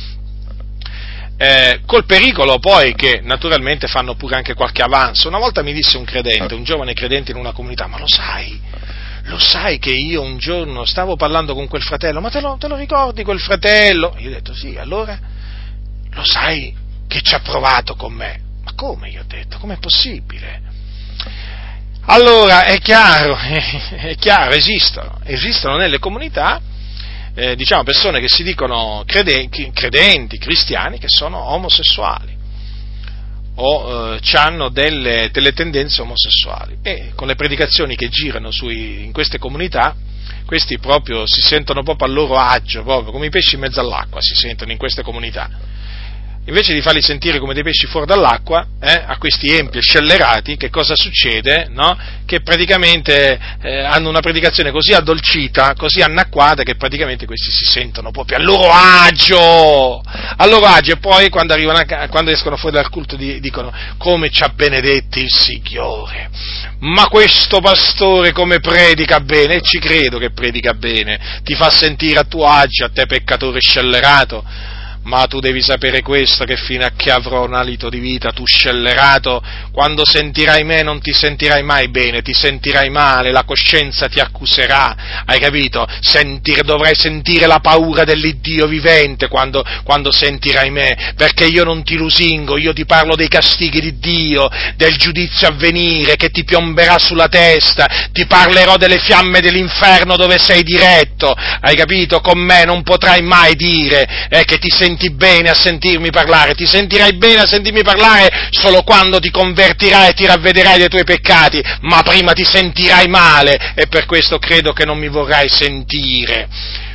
eh, col pericolo poi che naturalmente fanno pure anche qualche avanzo. Una volta mi disse un credente, un giovane credente in una comunità, ma lo sai, lo sai che io un giorno stavo parlando con quel fratello, ma te lo, te lo ricordi quel fratello? Io ho detto sì, allora lo sai che ci ha provato con me? Ma come? Io ho detto, com'è possibile? Allora è chiaro, è chiaro, esistono, esistono nelle comunità eh, diciamo, persone che si dicono credenti, credenti, cristiani, che sono omosessuali o eh, hanno delle, delle, tendenze omosessuali. E con le predicazioni che girano sui, in queste comunità questi proprio si sentono proprio a loro agio, proprio come i pesci in mezzo all'acqua si sentono in queste comunità invece di farli sentire come dei pesci fuori dall'acqua, eh, a questi empi scellerati, che cosa succede? No? Che praticamente eh, hanno una predicazione così addolcita, così annacquata, che praticamente questi si sentono proprio a loro agio, a loro agio, e poi quando, a, quando escono fuori dal culto di, dicono come ci ha benedetti il Signore, ma questo pastore come predica bene, e ci credo che predica bene, ti fa sentire a tuo agio, a te peccatore scellerato, ma tu devi sapere questo, che fino a che avrò un alito di vita, tu scellerato, quando sentirai me non ti sentirai mai bene, ti sentirai male, la coscienza ti accuserà, hai capito? Sentire, dovrai sentire la paura dell'Iddio vivente quando, quando sentirai me, perché io non ti lusingo, io ti parlo dei castighi di Dio, del giudizio a venire che ti piomberà sulla testa, ti parlerò delle fiamme dell'inferno dove sei diretto, hai capito? Con me non potrai mai dire eh, che ti sentirai senti bene a sentirmi parlare, ti sentirai bene a sentirmi parlare solo quando ti convertirai e ti ravvederai dei tuoi peccati, ma prima ti sentirai male e per questo credo che non mi vorrai sentire.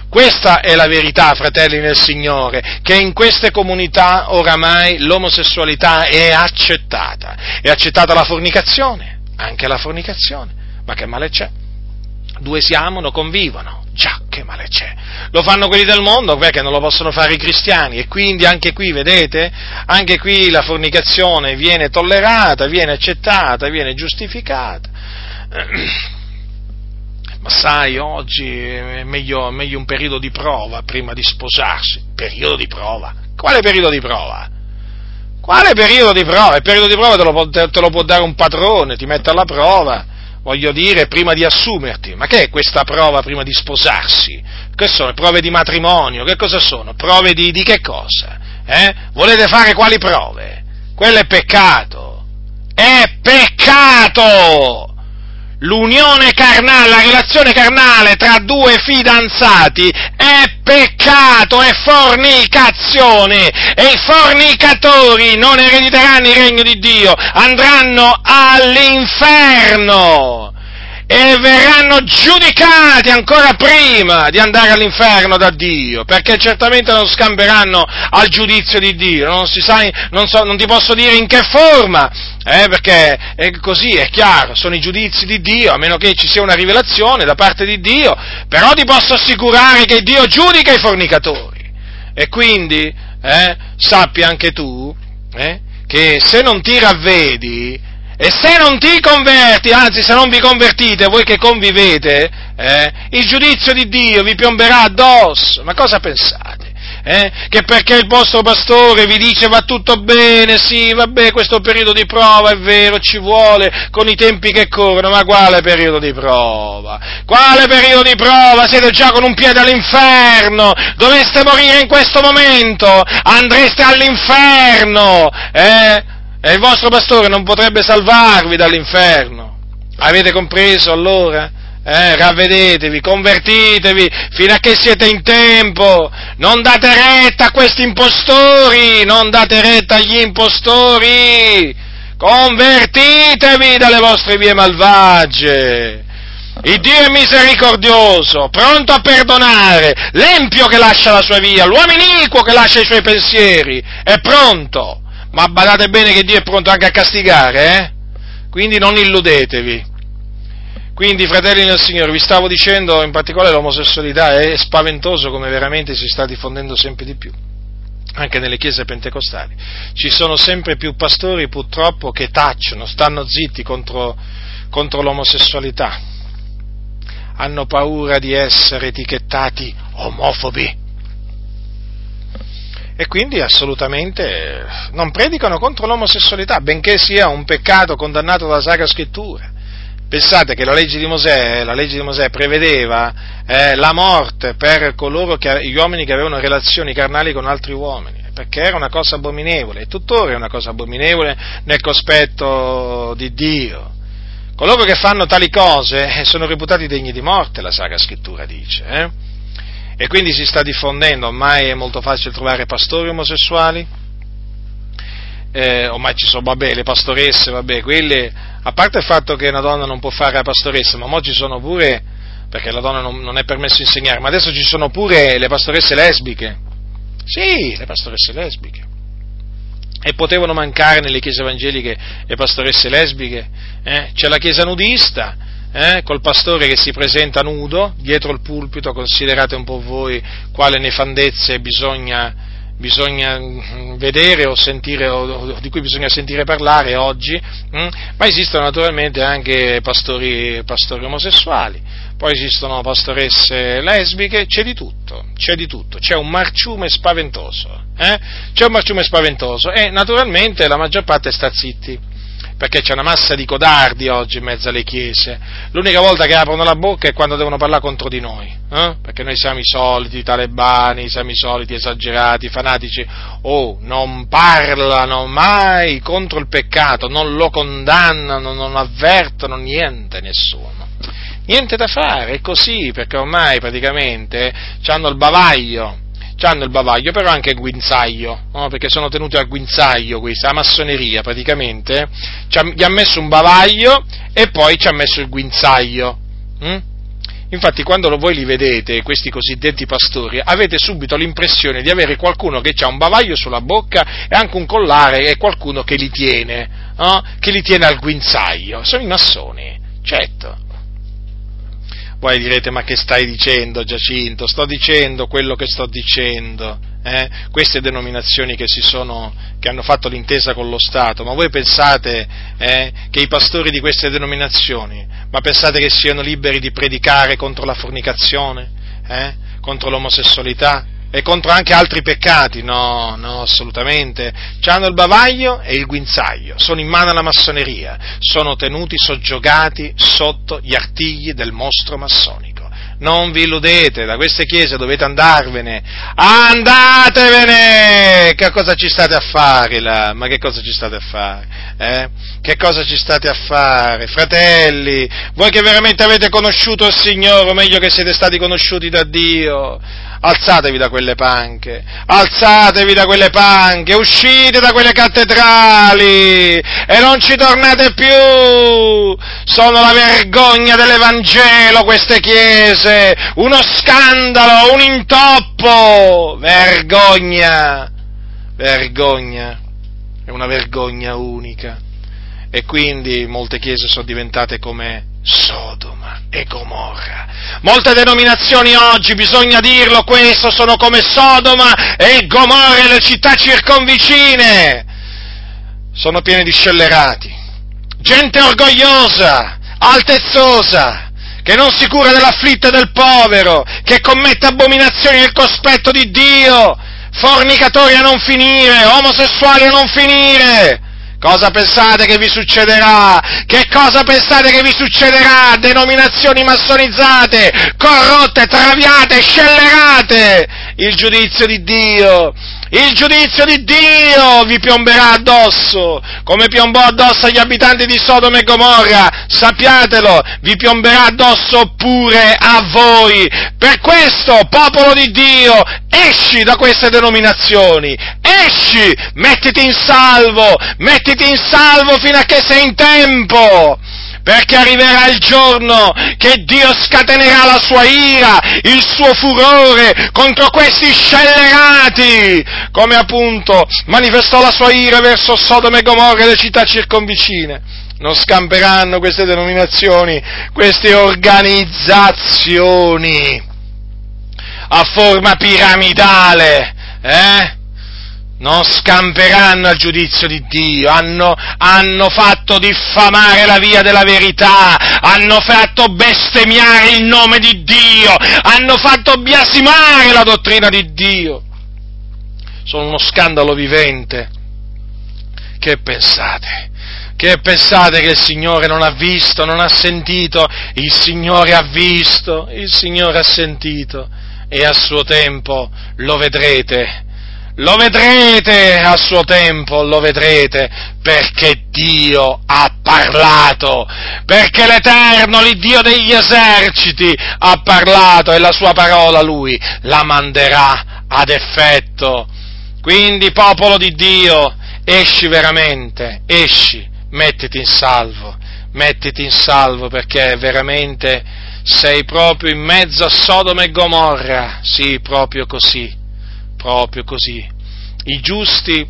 Questa è la verità, fratelli nel Signore, che in queste comunità oramai l'omosessualità è accettata. È accettata la fornicazione, anche la fornicazione. Ma che male c'è? Due si amano, convivono Già, che male c'è. Lo fanno quelli del mondo perché non lo possono fare i cristiani e quindi anche qui, vedete, anche qui la fornicazione viene tollerata, viene accettata, viene giustificata. Ma sai, oggi è meglio, meglio un periodo di prova prima di sposarsi. Periodo di prova? Quale periodo di prova? Quale periodo di prova? Il periodo di prova te lo, te lo può dare un padrone, ti mette alla prova voglio dire, prima di assumerti. Ma che è questa prova prima di sposarsi? Che sono? Prove di matrimonio? Che cosa sono? Prove di, di che cosa? Eh? Volete fare quali prove? Quello è peccato. È peccato! L'unione carnale, la relazione carnale tra due fidanzati è peccato, è fornicazione e i fornicatori non erediteranno il regno di Dio, andranno all'inferno. E verranno giudicati ancora prima di andare all'inferno da Dio, perché certamente non scamberanno al giudizio di Dio, non, sa, non, so, non ti posso dire in che forma, eh, perché è così, è chiaro, sono i giudizi di Dio, a meno che ci sia una rivelazione da parte di Dio, però ti posso assicurare che Dio giudica i fornicatori. E quindi eh, sappi anche tu eh, che se non ti ravvedi, e se non ti converti, anzi se non vi convertite, voi che convivete, eh, il giudizio di Dio vi piomberà addosso. Ma cosa pensate? Eh? Che perché il vostro pastore vi dice va tutto bene, sì, vabbè, questo periodo di prova è vero, ci vuole, con i tempi che corrono, ma quale periodo di prova? Quale periodo di prova? Siete già con un piede all'inferno, doveste morire in questo momento, andreste all'inferno, eh? E il vostro pastore non potrebbe salvarvi dall'inferno. Avete compreso allora? Eh, ravvedetevi, convertitevi fino a che siete in tempo. Non date retta a questi impostori, non date retta agli impostori. Convertitevi dalle vostre vie malvagie. Il Dio è misericordioso, pronto a perdonare, l'empio che lascia la sua via, l'uomo iniquo che lascia i suoi pensieri, è pronto ma badate bene che Dio è pronto anche a castigare, eh? Quindi non illudetevi. Quindi, fratelli del Signore, vi stavo dicendo, in particolare l'omosessualità è spaventoso come veramente si sta diffondendo sempre di più, anche nelle chiese pentecostali. Ci sono sempre più pastori purtroppo che tacciono, stanno zitti contro, contro l'omosessualità, hanno paura di essere etichettati omofobi e quindi assolutamente non predicano contro l'omosessualità, benché sia un peccato condannato dalla Sacra Scrittura. Pensate che la legge di Mosè, legge di Mosè prevedeva eh, la morte per che, gli uomini che avevano relazioni carnali con altri uomini, perché era una cosa abominevole, e tuttora è una cosa abominevole nel cospetto di Dio. Coloro che fanno tali cose eh, sono reputati degni di morte, la Sacra Scrittura dice. Eh? E quindi si sta diffondendo, ormai è molto facile trovare pastori omosessuali, eh, ormai ci sono, vabbè, le pastoresse, vabbè, quelle, a parte il fatto che una donna non può fare la pastoressa, ma oggi ci sono pure, perché la donna non, non, è permesso insegnare, ma adesso ci sono pure le pastoresse lesbiche. Sì, le pastoresse lesbiche. E potevano mancare nelle chiese evangeliche le pastoresse lesbiche? Eh? C'è la chiesa nudista, eh, col pastore che si presenta nudo dietro il pulpito, considerate un po' voi quale nefandezze bisogna, bisogna mm, vedere o sentire, o di cui bisogna sentire parlare oggi, hm? ma esistono naturalmente anche pastori, pastori omosessuali, poi esistono pastoresse lesbiche, c'è di tutto, c'è di tutto, c'è un marciume spaventoso, eh? c'è un marciume spaventoso e naturalmente la maggior parte sta zitti perché c'è una massa di codardi oggi in mezzo alle chiese. L'unica volta che aprono la bocca è quando devono parlare contro di noi, eh? perché noi siamo i soliti talebani, siamo i soliti esagerati, fanatici. Oh, non parlano mai contro il peccato, non lo condannano, non avvertono niente, nessuno. Niente da fare, è così, perché ormai praticamente hanno il bavaglio hanno il bavaglio, però anche il guinzaglio, no? perché sono tenuti al guinzaglio questa, la massoneria praticamente, gli ha messo un bavaglio e poi ci ha messo il guinzaglio. Hm? Infatti quando voi li vedete, questi cosiddetti pastori, avete subito l'impressione di avere qualcuno che ha un bavaglio sulla bocca e anche un collare e qualcuno che li tiene, no? che li tiene al guinzaglio. Sono i massoni, certo. Voi direte, ma che stai dicendo Giacinto? Sto dicendo quello che sto dicendo. Eh? Queste denominazioni che, sono, che, hanno fatto l'intesa con lo Stato, ma voi pensate eh, che i pastori di queste denominazioni, ma pensate che siano liberi di predicare contro la fornicazione, eh? contro l'omosessualità? E contro anche altri peccati, no, no, assolutamente. Hanno il bavaglio e il guinzaglio, sono in mano alla massoneria, sono tenuti soggiogati sotto gli artigli del mostro massonico. Non vi illudete, da queste chiese dovete andarvene, andatevene! Che cosa ci state a fare là? Ma che cosa ci state a fare? Eh? Che cosa ci state a fare? Fratelli, voi che veramente avete conosciuto il Signore, o meglio che siete stati conosciuti da Dio, alzatevi da quelle panche, alzatevi da quelle panche, uscite da quelle cattedrali e non ci tornate più. Sono la vergogna dell'Evangelo queste chiese, uno scandalo, un intoppo, vergogna, vergogna, è una vergogna unica. E quindi molte chiese sono diventate come Sodoma e Gomorra. Molte denominazioni oggi, bisogna dirlo questo, sono come Sodoma e Gomorra e le città circonvicine. Sono piene di scellerati, gente orgogliosa, altezzosa, che non si cura dell'afflitto e del povero, che commette abominazioni nel cospetto di Dio, fornicatori a non finire, omosessuali a non finire Cosa pensate che vi succederà? Che cosa pensate che vi succederà? Denominazioni massonizzate, corrotte, traviate, scellerate! Il giudizio di Dio! Il giudizio di Dio vi piomberà addosso, come piombò addosso agli abitanti di Sodoma e Gomorra, sappiatelo, vi piomberà addosso pure a voi. Per questo, popolo di Dio, esci da queste denominazioni, esci, mettiti in salvo, mettiti in salvo fino a che sei in tempo perché arriverà il giorno che Dio scatenerà la sua ira, il suo furore contro questi scellerati, come appunto manifestò la sua ira verso Sodoma e Gomorra e le città circonvicine. Non scamperanno queste denominazioni, queste organizzazioni a forma piramidale, eh? Non scamperanno al giudizio di Dio, hanno, hanno, fatto diffamare la via della verità, hanno fatto bestemmiare il nome di Dio, hanno fatto biasimare la dottrina di Dio. Sono uno scandalo vivente. Che pensate? Che pensate che il Signore non ha visto, non ha sentito? Il Signore ha visto, il Signore ha sentito e a suo tempo lo vedrete lo vedrete a suo tempo, lo vedrete, perché Dio ha parlato, perché l'Eterno, l'Iddio degli eserciti, ha parlato e la sua parola lui la manderà ad effetto. Quindi, popolo di Dio, esci veramente, esci, mettiti in salvo, mettiti in salvo perché veramente sei proprio in mezzo a Sodoma e Gomorra, sì, proprio così proprio così. I giusti,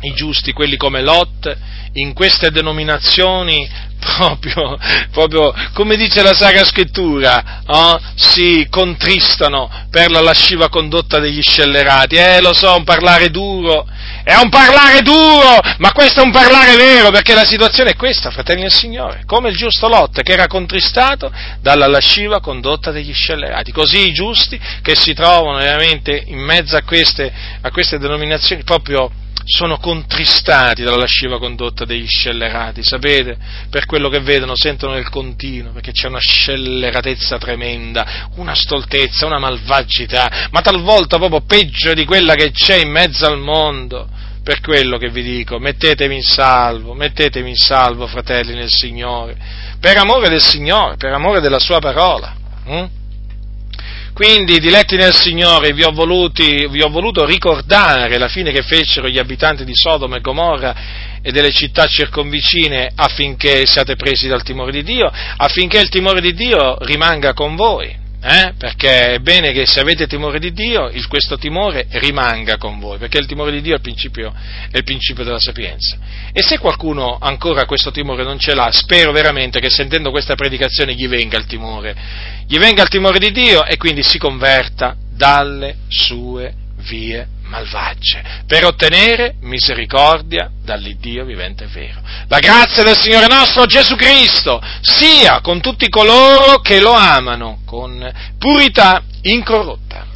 i giusti, quelli come Lot, in queste denominazioni proprio, proprio come dice la Sacra Scrittura, oh, si contristano per la lasciva condotta degli scellerati. Eh, lo so, un parlare duro, è un parlare duro, ma questo è un parlare vero, perché la situazione è questa, fratelli del Signore, come il giusto Lot che era contristato dalla lasciva condotta degli scellerati. Così i giusti che si trovano veramente in mezzo a queste, a queste denominazioni proprio sono contristati dalla lasciva condotta degli scellerati, sapete? Per quello che vedono, sentono nel continuo, perché c'è una scelleratezza tremenda, una stoltezza, una malvagità, ma talvolta proprio peggio di quella che c'è in mezzo al mondo. Per quello che vi dico, mettetevi in salvo, mettetevi in salvo, fratelli nel Signore, per amore del Signore, per amore della Sua parola. Hm? Quindi, diletti nel Signore, vi ho, voluti, vi ho, voluto ricordare la fine che fecero gli abitanti di Sodoma e Gomorra e delle città circonvicine affinché siate presi dal timore di Dio, affinché il timore di Dio rimanga con voi eh? perché è bene che se avete timore di Dio, il, questo timore rimanga con voi, perché il timore di Dio è il, principio, è il principio della sapienza. E se qualcuno ancora questo timore non ce l'ha, spero veramente che sentendo questa predicazione gli venga il timore, gli venga il timore di Dio e quindi si converta dalle sue vie malvagie, per ottenere misericordia dall'Iddio vivente e vero. La grazia del Signore nostro Gesù Cristo sia con tutti coloro che lo amano con purità incorrotta.